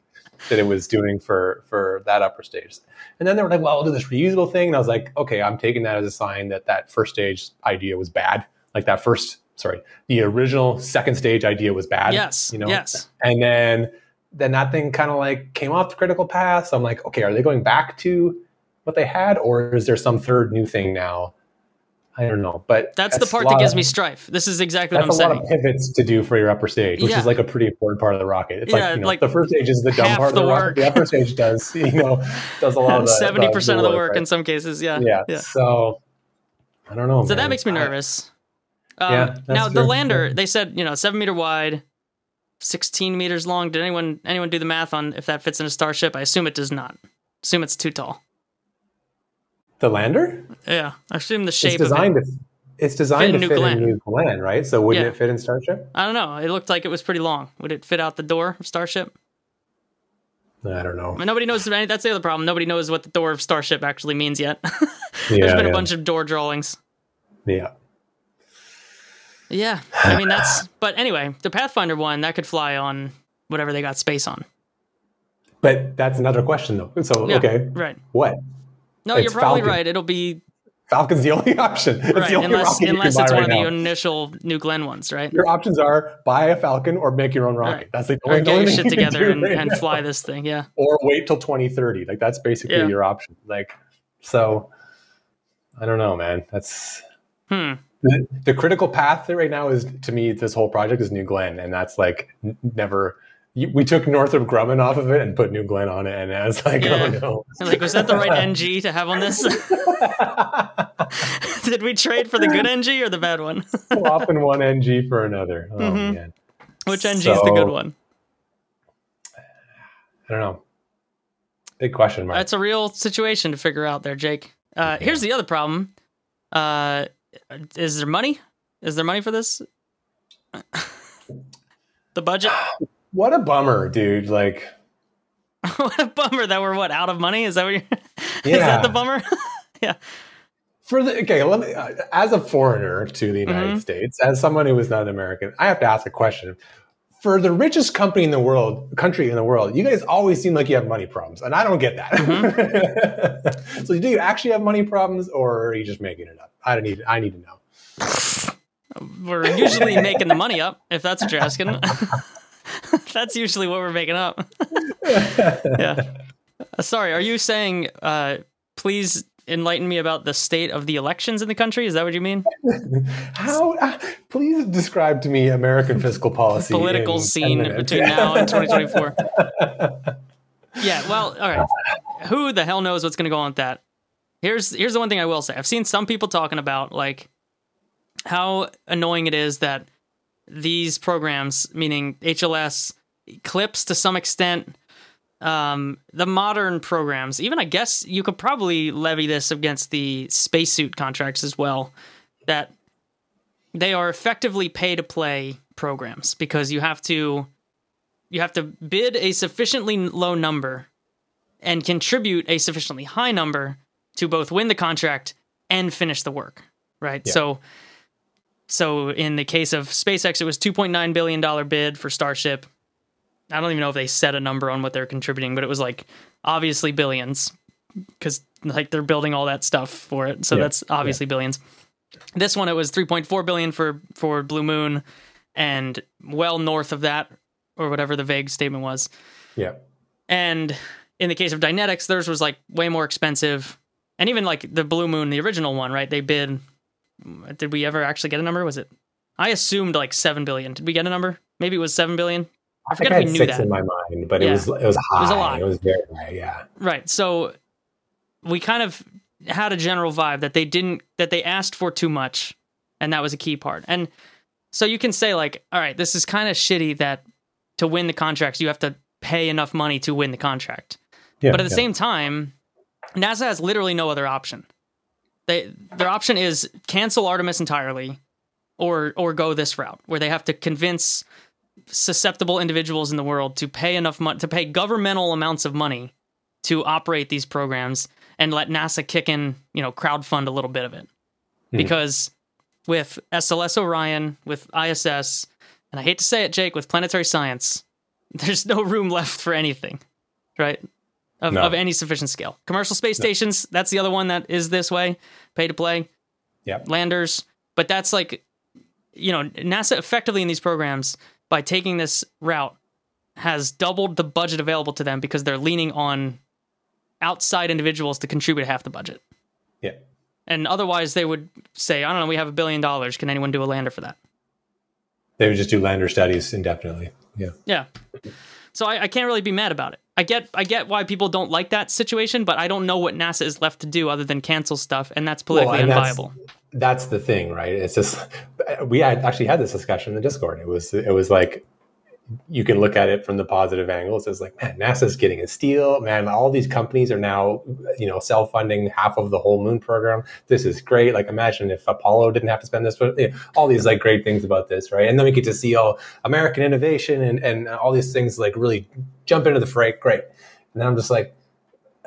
that it was doing for for that upper stage. And then they were like, well, we'll do this reusable thing. And I was like, okay, I'm taking that as a sign that that first stage idea was bad. Like that first, sorry, the original second stage idea was bad. yes, you know, yes, and then then that thing kind of like came off the critical path. So I'm like, okay, are they going back to what they had, or is there some third new thing now? I don't know, but that's the part that gives of- me strife. This is exactly what That's I'm a lot saying. of pivots to do for your upper stage, which Yeah. is like a pretty important part of the rocket. It's Yeah, like you know, like the first stage is the dumb part of the the, work. rocket. The upper stage does, you know, does a lot of Seventy percent of the work right? in some cases. Yeah, yeah. yeah. So I don't know. So that makes me nervous. Um, Yeah, that's now the true. lander, they said you know seven meter wide, sixteen meters long. Did anyone anyone do the math on if that fits in a starship? I assume it does not. Assume it's too tall. The lander. Yeah, I assume the It's shape of it. designed to. It's designed in to fit Glenn. in New Glenn, right? So wouldn't Yeah. it fit in Starship? I don't know. It looked like it was pretty long. Would it fit out the door of Starship? I don't know. I mean, nobody knows. That's the other problem. Nobody knows what the door of Starship actually means yet. Yeah, There's been yeah. a bunch of door drawings. Yeah. Yeah, I mean that's. But anyway, the Pathfinder one that could fly on whatever they got space on. But that's another question, though. So, Yeah, okay, right. what? No, It's you're probably Falcon. right. It'll be Falcon's the only option. It's right the only unless unless it's one right of the initial New Glenn ones, right? Your options are buy a Falcon or make your own rocket. Right. That's the Or only, get your only shit thing you can together do and, right and fly this thing. Yeah. Or wait till 2030. Like that's basically Yeah. your option. Like, so I don't know, man. That's Hmm. the, the critical path right now is to me this whole project is New Glenn, and that's like never. We took Northrop Grumman off of it and put New Glenn on it, and I was like, Yeah. oh no. And, Like, was that the right NG to have on this? Did we trade for the good NG or the bad one? Swapping one NG for another. Oh Mhm. man, Which NG is the good one? I don't know. Big question mark. That's a real situation to figure out there, Jake. Uh, here's the other problem. Uh, is there money? Is there money for this? the budget? what a bummer, dude. Like, what a bummer that we're what out of money. Is that what you're? is that the bummer? Yeah. For the okay, let me. Uh, as a foreigner to the United Mhm. States, as someone who is not an American, I have to ask a question. For the richest company in the world, country in the world, you guys always seem like you have money problems, and I don't get that. Mm-hmm. so, do you actually have money problems, or are you just making it up? I don't need. I need to know. we're usually making the money up. If that's what you're asking, that's usually what we're making up. yeah. Uh, Sorry, are you saying? Uh, please enlighten me about the state of the elections in the country? Is that what you mean? How? Uh, please describe to me American fiscal policy. Political scene between now and 2024. yeah, well, all right. Who the hell knows what's going to go on with that? Here's here's the one thing I will say. I've seen some people talking about like how annoying it is that these programs, meaning HLS, CLPS to some extent, um, the modern programs, even I guess you could probably levy this against the spacesuit contracts as well, that they are effectively pay to play programs because you have to you have to bid a sufficiently low number and contribute a sufficiently high number to both win the contract and finish the work right Yeah. so so in the case of SpaceX it was 2.9 billion dollar bid for Starship I don't even know if they set a number on what they're contributing but it was like obviously billions cuz like they're building all that stuff for it so Yeah. that's obviously billions this one it was 3.4 billion for for Blue Moon and well north of that or whatever the vague statement was Yeah. and in the case of Dynetics, theirs was like way more expensive. And even like the Blue Moon, the original one, right? They bid. Did we ever actually get a number? Was it? I assumed like seven billion. Did we get a number? Maybe it was seven billion. I I forget I if had we knew six that. in my mind, but Yeah. it was it was high. It was a lot. It was very high. Yeah. Right. So we kind of had a general vibe that they didn't that they asked for too much, and that was a key part. And so you can say like, all right, this is kind of shitty that to win the contracts you have to pay enough money to win the contract. Yeah. but at the yeah. same time, NASA has literally no other option. They their option is cancel Artemis entirely, or or go this route where they have to convince susceptible individuals in the world to pay enough money to pay governmental amounts of money to operate these programs and let NASA kick in, you know, crowdfund a little bit of it. Hmm. Because with SLS Orion, with ISS, and I hate to say it, Jake, with planetary science, there's no room left for anything, right? Of, No. of any sufficient scale. Commercial space stations, that's the other one that is this way, pay to play. Yep. Landers, but that's like, you know, NASA effectively in these programs by taking this route has doubled the budget available to them because they're leaning on outside individuals to contribute half the budget. Yeah. And otherwise, they would say, I don't know, we have a billion dollars. Can anyone do a lander for that? They would just do lander studies indefinitely. Yeah. Yeah. So I, I can't really be mad about it. I get I get why people don't like that situation, but I don't know what NASA is left to do other than cancel stuff, and that's politically and that's- unviable. That's the thing, right? It's just we had actually had this discussion in the Discord. It was it was like you can look at it from the positive angles. It's like, man, NASA's getting a steal. Man, all these companies are now, you know, self-funding half of the whole moon program. This is great. Like, imagine if Apollo didn't have to spend this. But, you know, all these like great things about this, right? And then we get to see all American innovation and and all these things like really jump into the fray. Great. And then I'm just like,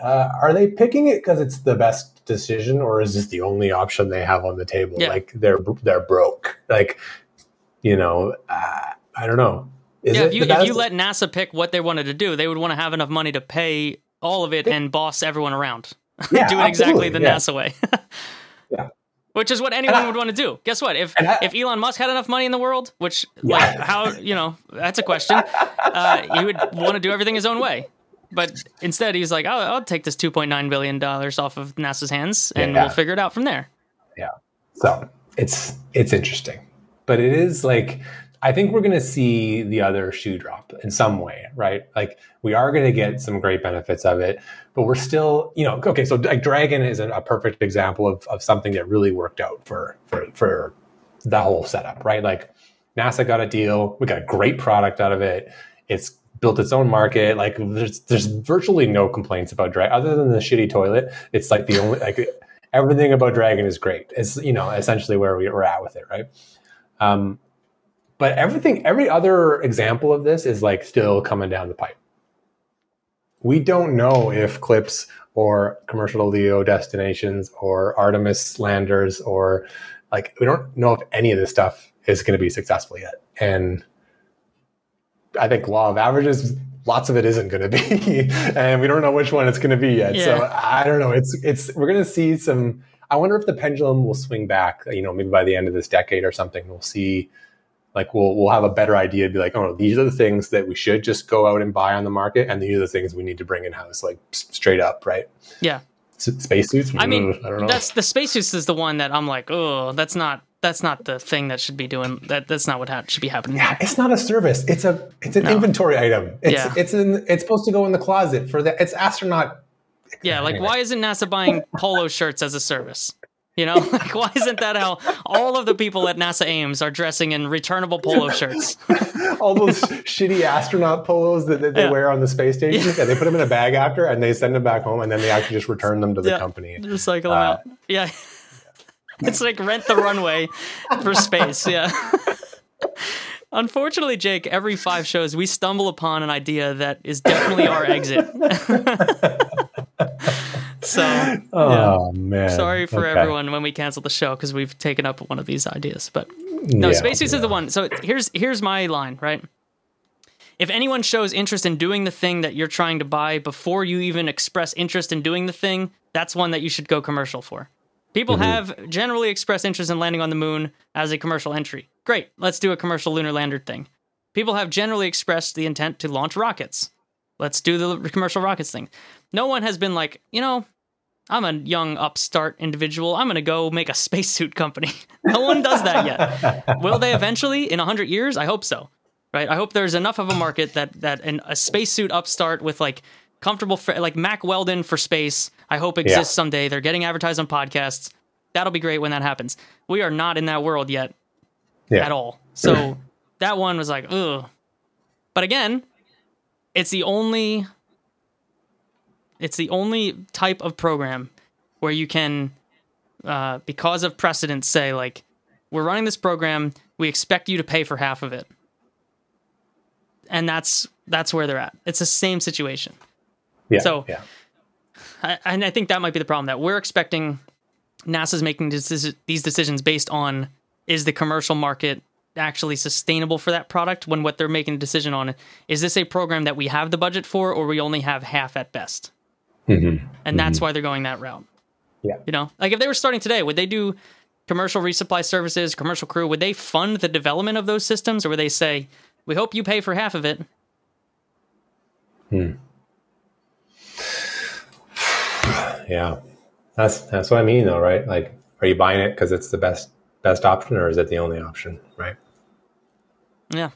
uh, are they picking it because it's the best decision, or is this the only option they have on the table? Yeah. Like they're they're broke. Like, you know, uh, I don't know. Is yeah, if you if you let NASA pick what they wanted to do, they would want to have enough money to pay all of it and boss everyone around. Yeah, do it exactly the yeah. NASA way. Yeah. Which is what anyone I- would want to do. Guess what? If I- if Elon Musk had enough money in the world, which Yeah. like how you know that's a question, uh, he would want to do everything his own way. But instead, he's like, "I'll, I'll take this two point nine billion dollars off of NASA's hands, and Yeah. we'll figure it out from there." Yeah. So it's it's interesting, but it is like I think we're going to see the other shoe drop in some way, right? Like we are going to get some great benefits of it, but we're still, you know, okay. So like Dragon is a, a perfect example of of something that really worked out for for for the whole setup, right? Like NASA got a deal, we got a great product out of it. It's built its own market. Like there's there's virtually no complaints about Dragon other than the shitty toilet. It's like the only like everything about Dragon is great. It's you know essentially where we, we're at with it, right? Um, but everything, every other example of this is like still coming down the pipe. We don't know if CLPS or commercial LEO destinations or Artemis landers or like we don't know if any of this stuff is going to be successful yet. And I think law of averages, lots of it isn't going to be, and we don't know which one it's going to be yet. So I don't know. It's it's we're going to see some. I wonder if the pendulum will swing back. You know, maybe by the end of this decade or something, we'll see. Like we'll we'll have a better idea. to Be like, oh, no, these are the things that we should just go out and buy on the market, and these are the things we need to bring in house, like straight up, right? Yeah. S- spacesuits. I mean, mm, I don't know. that's the spacesuits is the one that I'm like, oh, that's not that's not the thing that should be doing that. That's not what ha- should be happening. Yeah, it's not a service. It's a it's an No. inventory item. It's Yeah. it's in it's supposed to go in the closet for that. it's astronaut. Yeah, like why isn't NASA buying polo shirts as a service? You know, like why isn't that how all of the people at NASA Ames are dressing in returnable polo shirts? All those shitty astronaut polos that, that they Yeah. wear on the space station. Yeah. they put them in a bag after, and they send them back home, and then they actually just return them to the Yeah. company. Recycle them Uh, out. Yeah. It's like rent the runway for space. Yeah. Unfortunately, Jake, every five shows we stumble upon an idea that is definitely our exit. So, yeah. Oh man! Sorry for Okay. everyone when we cancel the show because we've taken up one of these ideas. But no, Yeah, Spacesuits yeah. is the one. So here's here's my line, right? If anyone shows interest in doing the thing that you're trying to buy before you even express interest in doing the thing, that's one that you should go commercial for. People Mm-hmm. have generally expressed interest in landing on the moon as a commercial entry. Great, let's do a commercial lunar lander thing. People have generally expressed the intent to launch rockets. Let's do the commercial rockets thing. No one has been like, you know, I'm a young upstart individual. I'm going to go make a spacesuit company. no one does that yet. Will they eventually in 100 years? I hope so. Right? I hope there's enough of a market that that an, a spacesuit upstart with like comfortable like Mack Weldon for space, I hope exists someday. They're getting advertised on podcasts. That'll be great when that happens. We are not in that world yet Yeah. at all. So that one was like, ugh. But again, it's the only it's the only type of program where you can uh, because of precedent say like we're running this program we expect you to pay for half of it and that's that's where they're at it's the same situation Yeah. So- yeah. I, and i think that might be the problem that we're expecting nasa's making deci- these decisions based on is the commercial market actually sustainable for that product when what they're making a decision on is this a program that we have the budget for or we only have half at best Mhm. and that's why they're going that route. Yeah. You know, like if they were starting today, would they do commercial resupply services, commercial crew? Would they fund the development of those systems, or would they say, "We hope you pay for half of it"? Yeah. That's that's what I mean, though, right? Like, are you buying it because it's the best best option, or is it the only option, right? Yeah.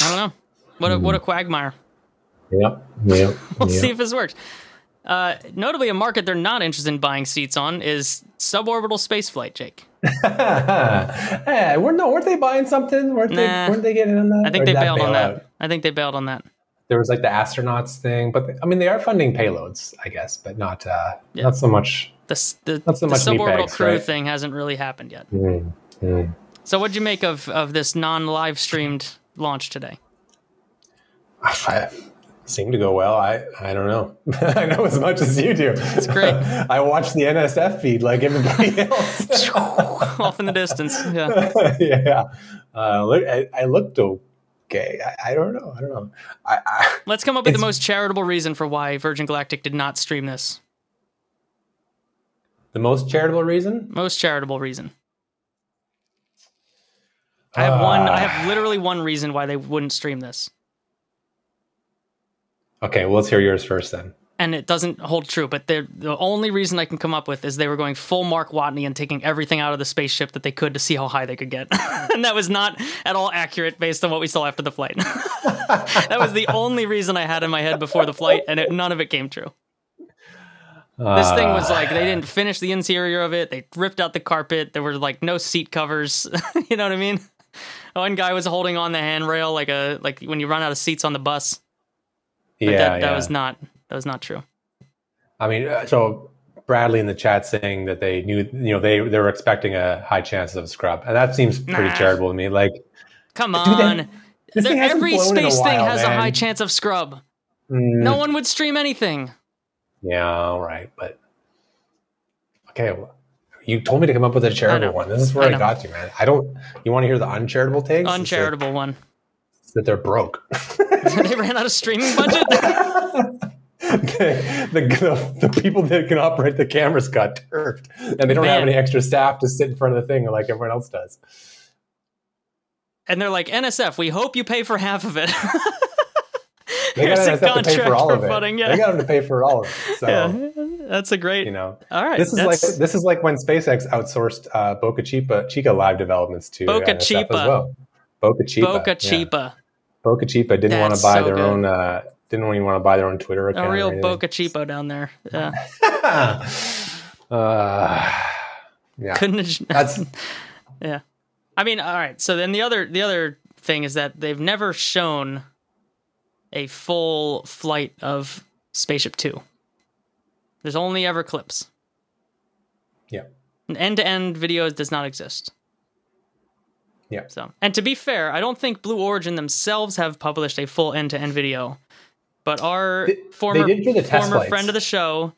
I don't know. What a, what a quagmire. Yep. Yep. We'll yep. see if this works. Uh, notably, a market they're not interested in buying seats on is suborbital spaceflight. Jake, hey, weren't no, weren't they buying something? Weren't they? Nah. Weren't they getting on that? I think Or they bailed on that. out? I think they bailed on that. There was like the astronauts thing, but I mean, they are funding payloads, I guess, but not uh, Yeah. not so much. The the, Not so the much suborbital crew right? thing hasn't really happened yet. Mm, mm. So, what'd you make of of this non live streamed launch today? I seemed to go well. I I don't know. I know as much as you do. It's great. I watched the NSF feed like everybody else. Off in the distance. Yeah. yeah, uh, look, I, I looked okay. I, I don't know. I don't know. I, I, Let's come up with the most charitable reason for why Virgin Galactic did not stream this. the most charitable reason. Most charitable reason. I have one. I Ah. have literally one reason why they wouldn't stream this, Okay, well, let's hear yours first then. And it doesn't hold true. But the only reason I can come up with is they were going full Mark Watney and taking everything out of the spaceship that they could to see how high they could get, and that was not at all accurate based on what we saw after the flight. that was the only reason I had in my head before the flight, and it, none of it came true. This thing was Uh, like they didn't finish the interior of it. They ripped out the carpet. There were like no seat covers. you know what I mean? One guy was holding on the handrail like a like when you run out of seats on the bus. But yeah, that, that yeah. was not that was not true. I mean, uh, so Bradley in the chat saying that they knew, you know, they they were expecting a high chance of scrub, and that seems pretty Nah. charitable to me. Like, Come on. thing every a space thing while, has a high chance of scrub. mm, No one would stream anything. yeah, all right, but okay. Well, you told me to come up with a charitable one. This is where I I, got to, man. I don't. You want to hear the uncharitable takes? It's that- Uncharitable one. that they're broke. they ran out of streaming budget. the, the, the people that can operate the cameras got turfed, and they don't have any extra staff to sit in front of the thing like everyone else does. and they're like, NSF, we hope you pay for half of it. They Here's got a to to pay for all for of it. funding, yeah. They got them to pay for all of it. So yeah. That's a great. You know, All right. this is like this is like when SpaceX outsourced uh, Boca Chica Chica live developments to Boca NSF as well. Boca Chica. Boca yeah. Boca Chica didn't want to buy so their good. own. Uh, didn't even want to buy their own Twitter account. A real. Boca Chipo down there. Yeah. uh, yeah, Couldn't have, that's yeah. I mean, all right. So then the other the other thing is that they've never shown a full flight of Spaceship Two. There's only ever clips. yeah. An end to end videos does not exist. Yeah. So, and to be fair, I don't think Blue Origin themselves have published a full end to end video, but our They- former they did for the test former flights. friend of the show,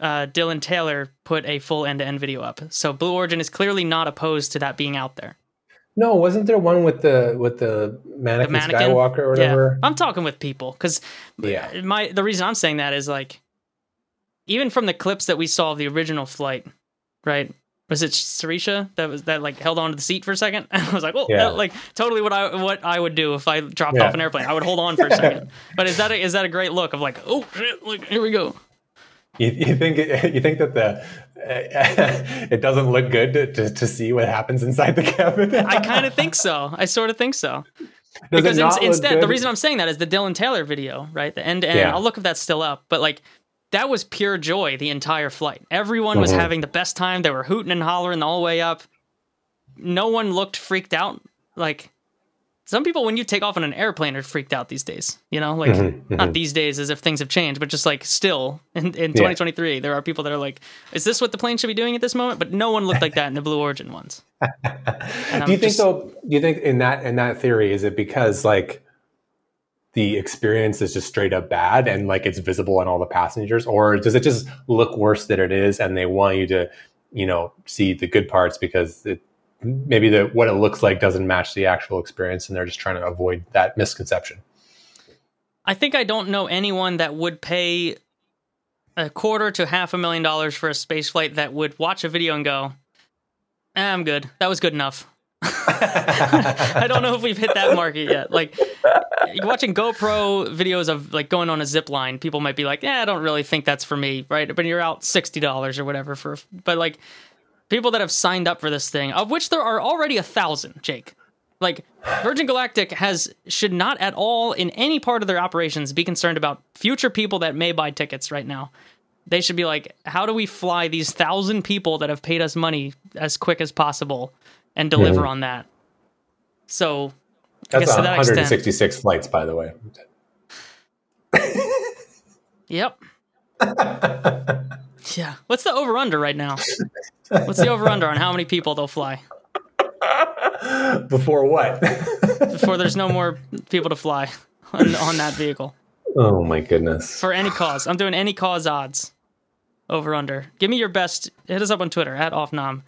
uh, Dylan Taylor, put a full end to end video up. So Blue Origin is clearly not opposed to that being out there. No, wasn't there one with the with the mannequin, The mannequin, Skywalker or whatever? Yeah, I'm talking with people because Yeah. my the reason I'm saying that is like even from the clips that we saw of the original flight, right? Was it Sirisha that was that like held on to the seat for a second? I was like, oh, Yeah. that, like totally what I what I would do if I dropped Yeah. off an airplane. I would hold on for a second. but is that a, is that a great look of like, oh shit, like here we go. You, you think you think that the it doesn't look good to, to, to see what happens inside the cabin? I kind of think so. I sort of think so. Does because look instead, the reason I'm saying that is the Dylan Taylor video, right? The end to end. Yeah. I'll look if that's still up, but like that was pure joy the entire flight. Everyone was Mhm. having the best time. They were hooting and hollering all the way up. No one looked freaked out. Like some people, when you take off on an airplane, are freaked out these days. You know, like Mhm, not these days as if things have changed, but just like still in, in 2023, there are people that are like, "Is this what the plane should be doing at this moment?" But no one looked like that in the Blue Origin ones. do you think just- though? Do you think in that in that theory is it because like the experience is just straight up bad and like it's visible on all the passengers, or does it just look worse than it is and they want you to you know see the good parts because it maybe the what it looks like doesn't match the actual experience and they're just trying to avoid that misconception. I think I don't know anyone that would pay a quarter to half a million dollars for a space flight that would watch a video and go, "Eh, "I'm good. That was good enough." I don't know if we've hit that market yet. Like watching GoPro videos of like going on a zip line, people might be like, "Yeah, I don't really think that's for me," right? But you're out sixty dollars or whatever for. But like people that have signed up for this thing, of which there are already a thousand, Jake. Like Virgin Galactic has should not at all in any part of their operations be concerned about future people that may buy tickets right now. They should be like, how do we fly these thousand people that have paid us money as quick as possible and deliver Mhm. on that? So That's guess to that extent, 166 flights, by the way. yep. yeah. What's the over under right now? What's the over under on how many people they'll fly Before what? before there's no more people to fly on, on that vehicle? oh my goodness. for any cause. I'm doing any cause odds. Over under. Give me your best. Hit us up on Twitter at offnom.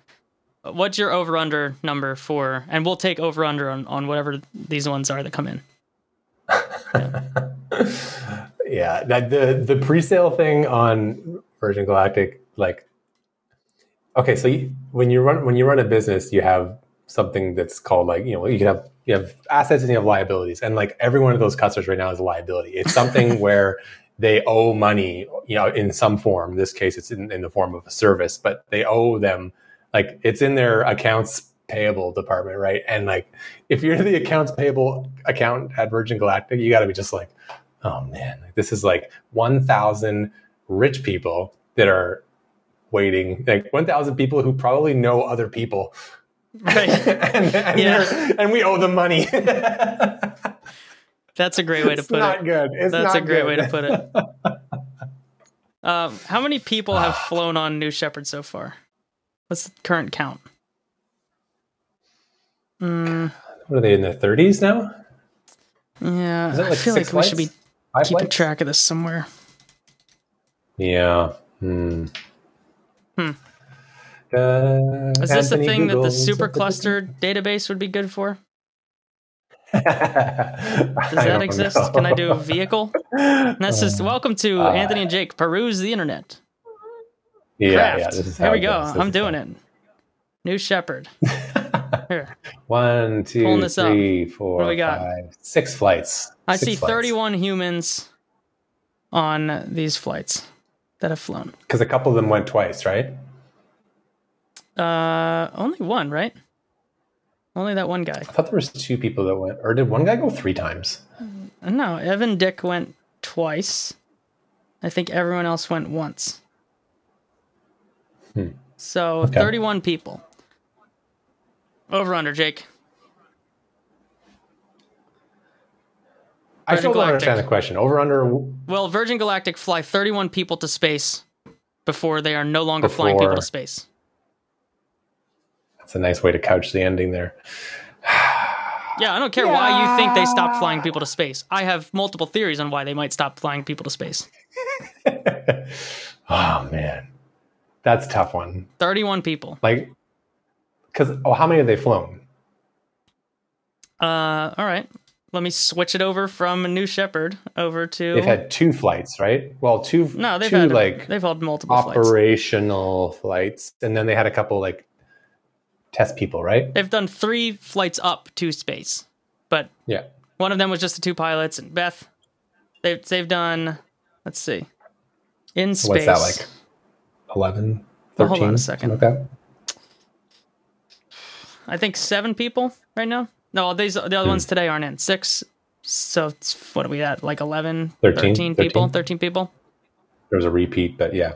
What's your over under number for? And we'll take over under on, on whatever these ones are that come in. yeah, that, the the pre-sale thing on Virgin Galactic, like, okay, so you, when you run when you run a business, you have something that's called like you know you can have you have assets and you have liabilities, and like every one of those customers right now is a liability. It's something where they owe money, you know, in some form. In this case, it's in, in the form of a service, but they owe them like it's in their accounts payable department, right? And like if you're the accounts payable account at Virgin Galactic, you got to be just like, oh man, this is like 1,000 rich people that are waiting, like 1,000 people who probably know other people. Right. and, and, Yeah. and we owe them money. That's a great way to it's put not it. good. It's That's not a great good. way to put it. Um, how many people have flown on New Shepard so far? What's the current count? Mm, What are they in their 30s now? yeah, it I feel like we should be? Five keeping flights? track of this somewhere. Yeah. Hmm. Hmm. Uh, Is this the thing that the supercluster database would be good for? Does that exist? Can I do a vehicle? And that's just welcome to Uh, Anthony and Jake peruse the internet. Yeah, yeah. This Here we go. I'm doing it. New Shepard. Here. One, two, Pulling this up. four, What do we got? five, six flights. I Six see flights. 31 humans on these flights. that have flown. Because a couple of them went twice, right? Uh, only one, right? Only that one guy. I thought there was two people that went, or did one guy go three times? No, Evan Dick went twice. I think everyone else went once. Hmm. So Okay. 31 people. Over under, Jake. I Virgin still don't understand the question. Over under Well, Virgin Galactic fly 31 people to space before they are no longer flying people to space. That's a nice way to couch the ending there. Yeah, I don't care why you think they stopped flying people to space. I have multiple theories on why they might stop flying people to space. Oh man, that's a tough one. 31 people. Like, because oh, how many have they flown? Uh, all right. Let me switch it over from New Shepard over to. They've had two flights, right? Well, two. no, they've two had like they've had multiple flights. operational flights, and then they had a couple like test people, right? They've done three flights up to space, but Yeah. one of them was just the two pilots and Beth. They've they've done. Let's see. In space. What's that like? 11, 13? Hold on a second. Like? I think seven people right now. No, these the other Hmm. ones today aren't in. Six. So it's, what are we at? Like 11, 13? 13 people? 13? 13 people? There was a repeat, but yeah.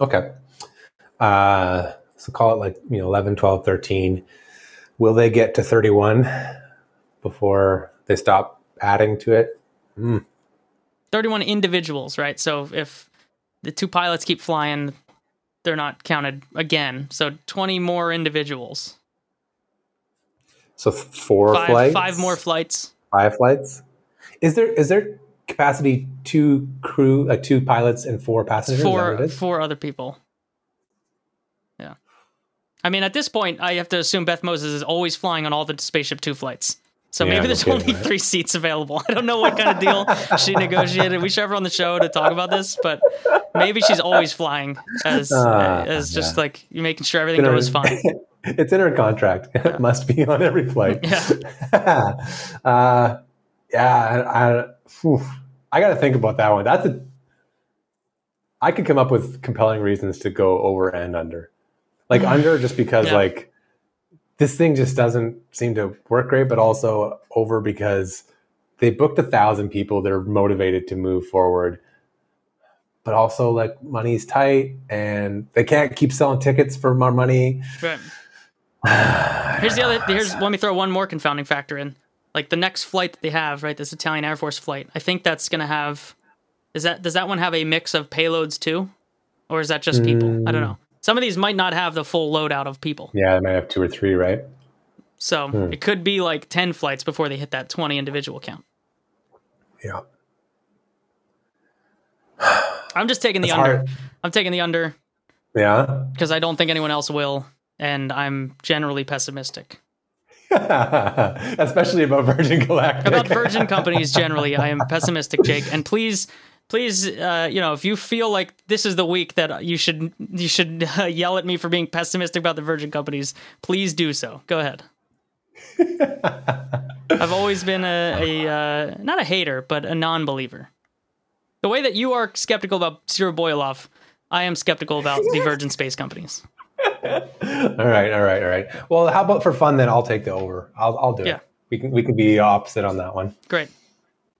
Okay. Uh, so call it like, you know, 11, 12, 13. Will they get to 31 before they stop adding to it? 31 individuals, right? So if the two pilots keep flying, they're not counted again. So 20 more individuals. So four Five, flights? five more flights. Five flights? Is there is there capacity two crew, uh, two pilots and four passengers? Is that what for it is? four other people. Yeah. I mean, at this point, I have to assume Beth Moses is always flying on all the Spaceship Two flights. So Yeah, maybe there's kidding, only right? three seats available. I don't know what kind of deal she negotiated. We should have her on the show to talk about this, but maybe she's always flying as Ah, as just yeah. like making sure everything her- goes fine. it's in her contract. It must be on every flight. Yeah. uh, yeah, I, I. I got to think about that one. That's a. I could come up with compelling reasons to go over and under, like under, just because Yeah. like this thing just doesn't seem to work great, but also over because they booked a thousand people. They're motivated to move forward, but also like money's tight and they can't keep selling tickets for more money. Right. Here's the other. Here's let me throw one more confounding factor in. Like the next flight that they have, right? This Italian Air Force flight. I think that's gonna have. Is that does that one have a mix of payloads too, or is that just people? I don't mm. know. Some of these might not have the full loadout of people, Yeah, they might have two or three, right? so Hmm. it could be like ten flights before they hit that twenty individual count. Yeah. I'm just taking the It's under. hard. I'm taking the under Yeah. because I don't think anyone else will, and I'm generally pessimistic. Especially about Virgin Galactic. about Virgin companies generally, I am pessimistic, Jake. And please, please, uh, you know, if you feel like this is the week that you should you should uh, yell at me for being pessimistic about the Virgin companies, please do so. Go ahead. I've always been a, a uh, not a hater, but a non-believer. The way that you are skeptical about Zero Boil-off, I am skeptical about the Virgin space companies. all right, all right, all right. Well, how about for fun then? I'll take the over. I'll I'll do Yeah. it. We can we can be opposite on that one. Great.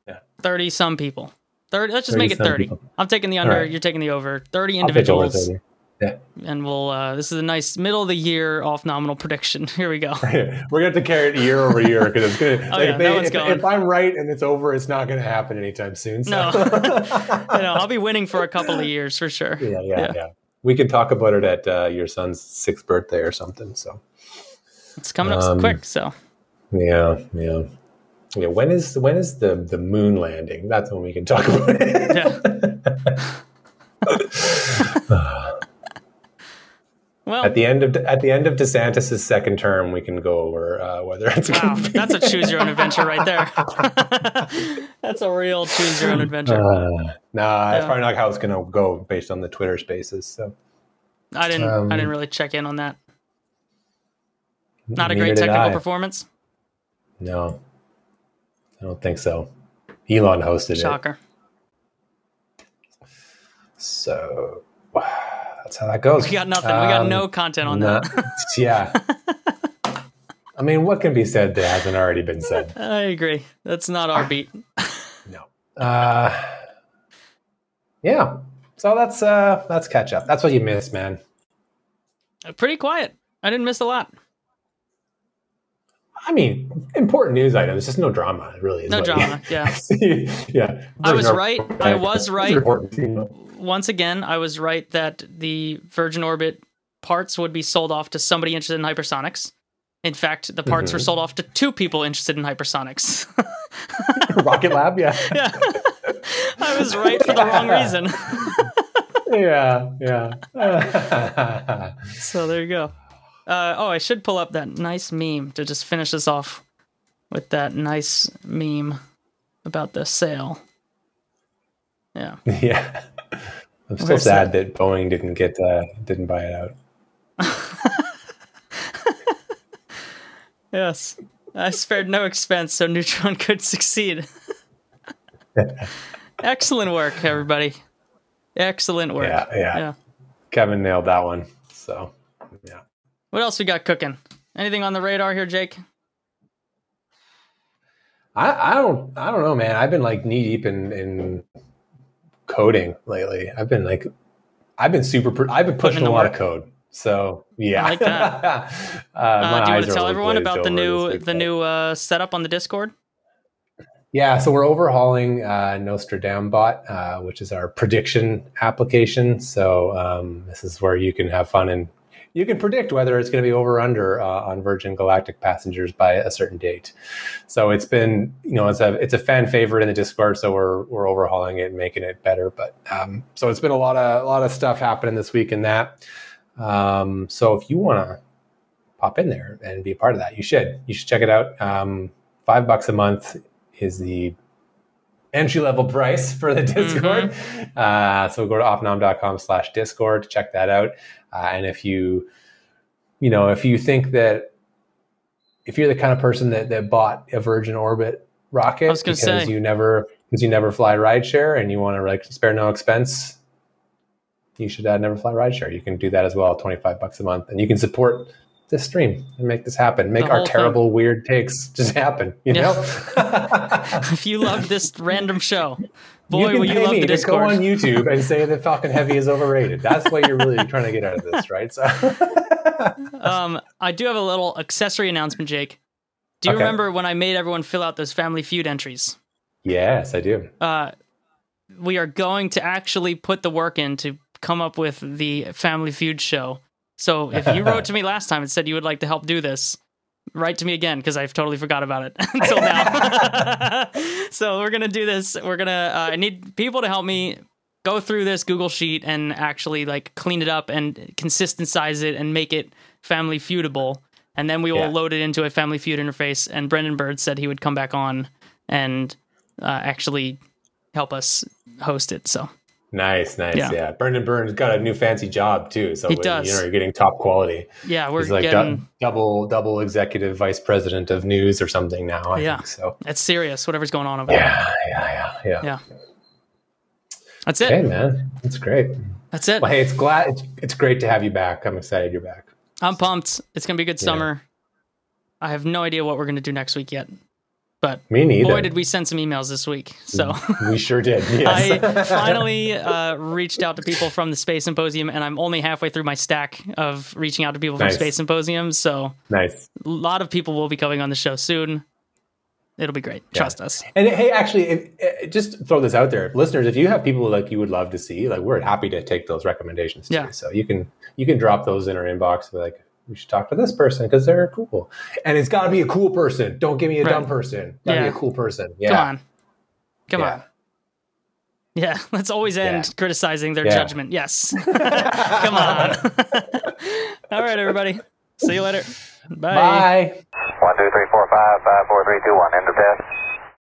Yeah. Thirty some people. Thirty. Let's just make it 30-some people. I'm taking the under. right. You're taking the over. Thirty I'll take over individuals. 30. Yeah. and we'll uh this is a nice middle of the year off nominal prediction here we go We're gonna have to carry it year over year because it's gonna. Oh, like, yeah, if, that one's if, going. if I'm right and it's over, it's not gonna happen anytime soon. So. no you know i'll be winning for a couple of years for sure yeah, yeah, Yeah. yeah, We can talk about it at uh, your son's sixth birthday or something. So it's coming up Um, quick so yeah, yeah, yeah. When is when is the the moon landing? That's when we can talk about it. yeah well At the end of at the end of DeSantis' second term, we can go over uh, whether it's wow gonna be- that's a choose your own adventure right there that's a real choose your own adventure Uh, nah, that's Yeah. probably not how it's gonna go based on the Twitter Spaces. So i didn't um, i didn't really check in on that not a great technical I. performance No, I don't think so. Elon hosted it. shocker So that's how that goes. We got nothing. we got Um, no content on no- that. yeah. I mean, what can be said that hasn't already been said? I agree. That's not our beat. No. Uh, yeah. So that's uh that's catch up. That's what you miss, man. Pretty quiet. I didn't miss a lot. I mean, important news items, just no drama, really. No you- drama. Yeah. yeah. I was right. I was right. you know. Once again, I was right that the Virgin Orbit parts would be sold off to somebody interested in hypersonics. In fact, the parts were Mhm. sold off to two people interested in hypersonics. Rocket Lab, yeah. yeah. I was right for the wrong reason. yeah, yeah. so there you go. Uh, oh, I should pull up that nice meme to just finish this off with that nice meme about the sale. Yeah. yeah. I'm still Where's sad that Boeing didn't get uh, didn't buy it out. Yes. I spared no expense so Neutron could succeed. Excellent work, everybody. Excellent work. Yeah, yeah, Yeah. Kevin nailed that one. So. What else we got cooking? Anything on the radar here, Jake? I, I don't I don't know, man. I've been like knee deep in in coding lately. I've been like I've been super pr- I've been pushing a lot of code. So yeah, I like that. uh, Uh, do you want to tell everyone about the new the new uh, setup on the Discord? Yeah, so we're overhauling uh, Nostradambot, uh, which is our prediction application. So um, this is where you can have fun and you can predict whether it's going to be over or under uh, on Virgin Galactic passengers by a certain date. So it's been, you know, it's a it's a fan favorite in the Discord. So we're we're overhauling it and making it better. But um, so it's been a lot of a lot of stuff happening this week in that. Um, so if you want to pop in there and be a part of that, you should. You should check it out. Um, five bucks a month is the entry level price for the Discord. Uh, so go to offnom.com slash Discord to check that out. Uh, and if you, you know, if you think that if you're the kind of person that, that bought a Virgin Orbit rocket I was gonna because say. you never because you never fly rideshare and you want to like spare no expense, you should uh, never fly rideshare. You can do that as well, twenty five bucks a month, and you can support this stream and make this happen. Make our whole thing. terrible weird takes just happen. You Yeah. know. if you love this random show, boy, can will you love the to go on YouTube and say that Falcon Heavy is overrated. That's what you're really trying to get out of this, right? So, Um, I do have a little accessory announcement, Jake. Do you Okay. remember when I made everyone fill out those Family Feud entries? yes, I do. uh, we are going to actually put the work in to come up with the Family Feud show. So if you wrote to me last time and said you would like to help do this, write to me again because I've totally forgot about it until now. so we're gonna do this. We're gonna. Uh, I need people to help me go through this Google sheet and actually like clean it up and consistent size it and make it Family Feudable. And then we will Yeah. load it into a Family Feud interface. And Brendan Byrne said he would come back on and uh, actually help us host it. So Nice, nice. Yeah. Yeah. Brendan Byrne's got a new fancy job too. So He when, does. you know you're getting top quality. yeah, we're He's like getting du- double double executive vice president of news or something now. I Yeah. think so. it's serious. Whatever's going on over there. Yeah, yeah, yeah, yeah. Yeah. That's it. Okay, man, that's great. That's it. Well, hey, it's glad it's, it's great to have you back. I'm excited you're back. I'm pumped. It's gonna be a good Yeah. summer. I have no idea what we're gonna do next week yet, but Me neither. boy, did we send some emails this week. So. we sure did. Yes. I finally uh, reached out to people from the Space Symposium, and I'm only halfway through my stack of reaching out to people from Space Symposium. So nice. a lot of people will be coming on the show soon. It'll be great. Trust us. And hey, actually, if, eh, just throw this out there, listeners. If you have people like you would love to see, like we're happy to take those recommendations. Too. Yeah. So you can you can drop those in our inbox. Like, we should talk to this person because they're cool, and it's got to be a cool person. Don't give me a Right. dumb person. Got to Yeah. be a cool person. Yeah. Come on. Come Yeah. on. Yeah, let's always end Yeah. criticizing their Yeah. judgment. Yes. Come on. All right, everybody. See you later. Bye. Bye. One, two, three, four, five, five, four, three, two, one. End of test.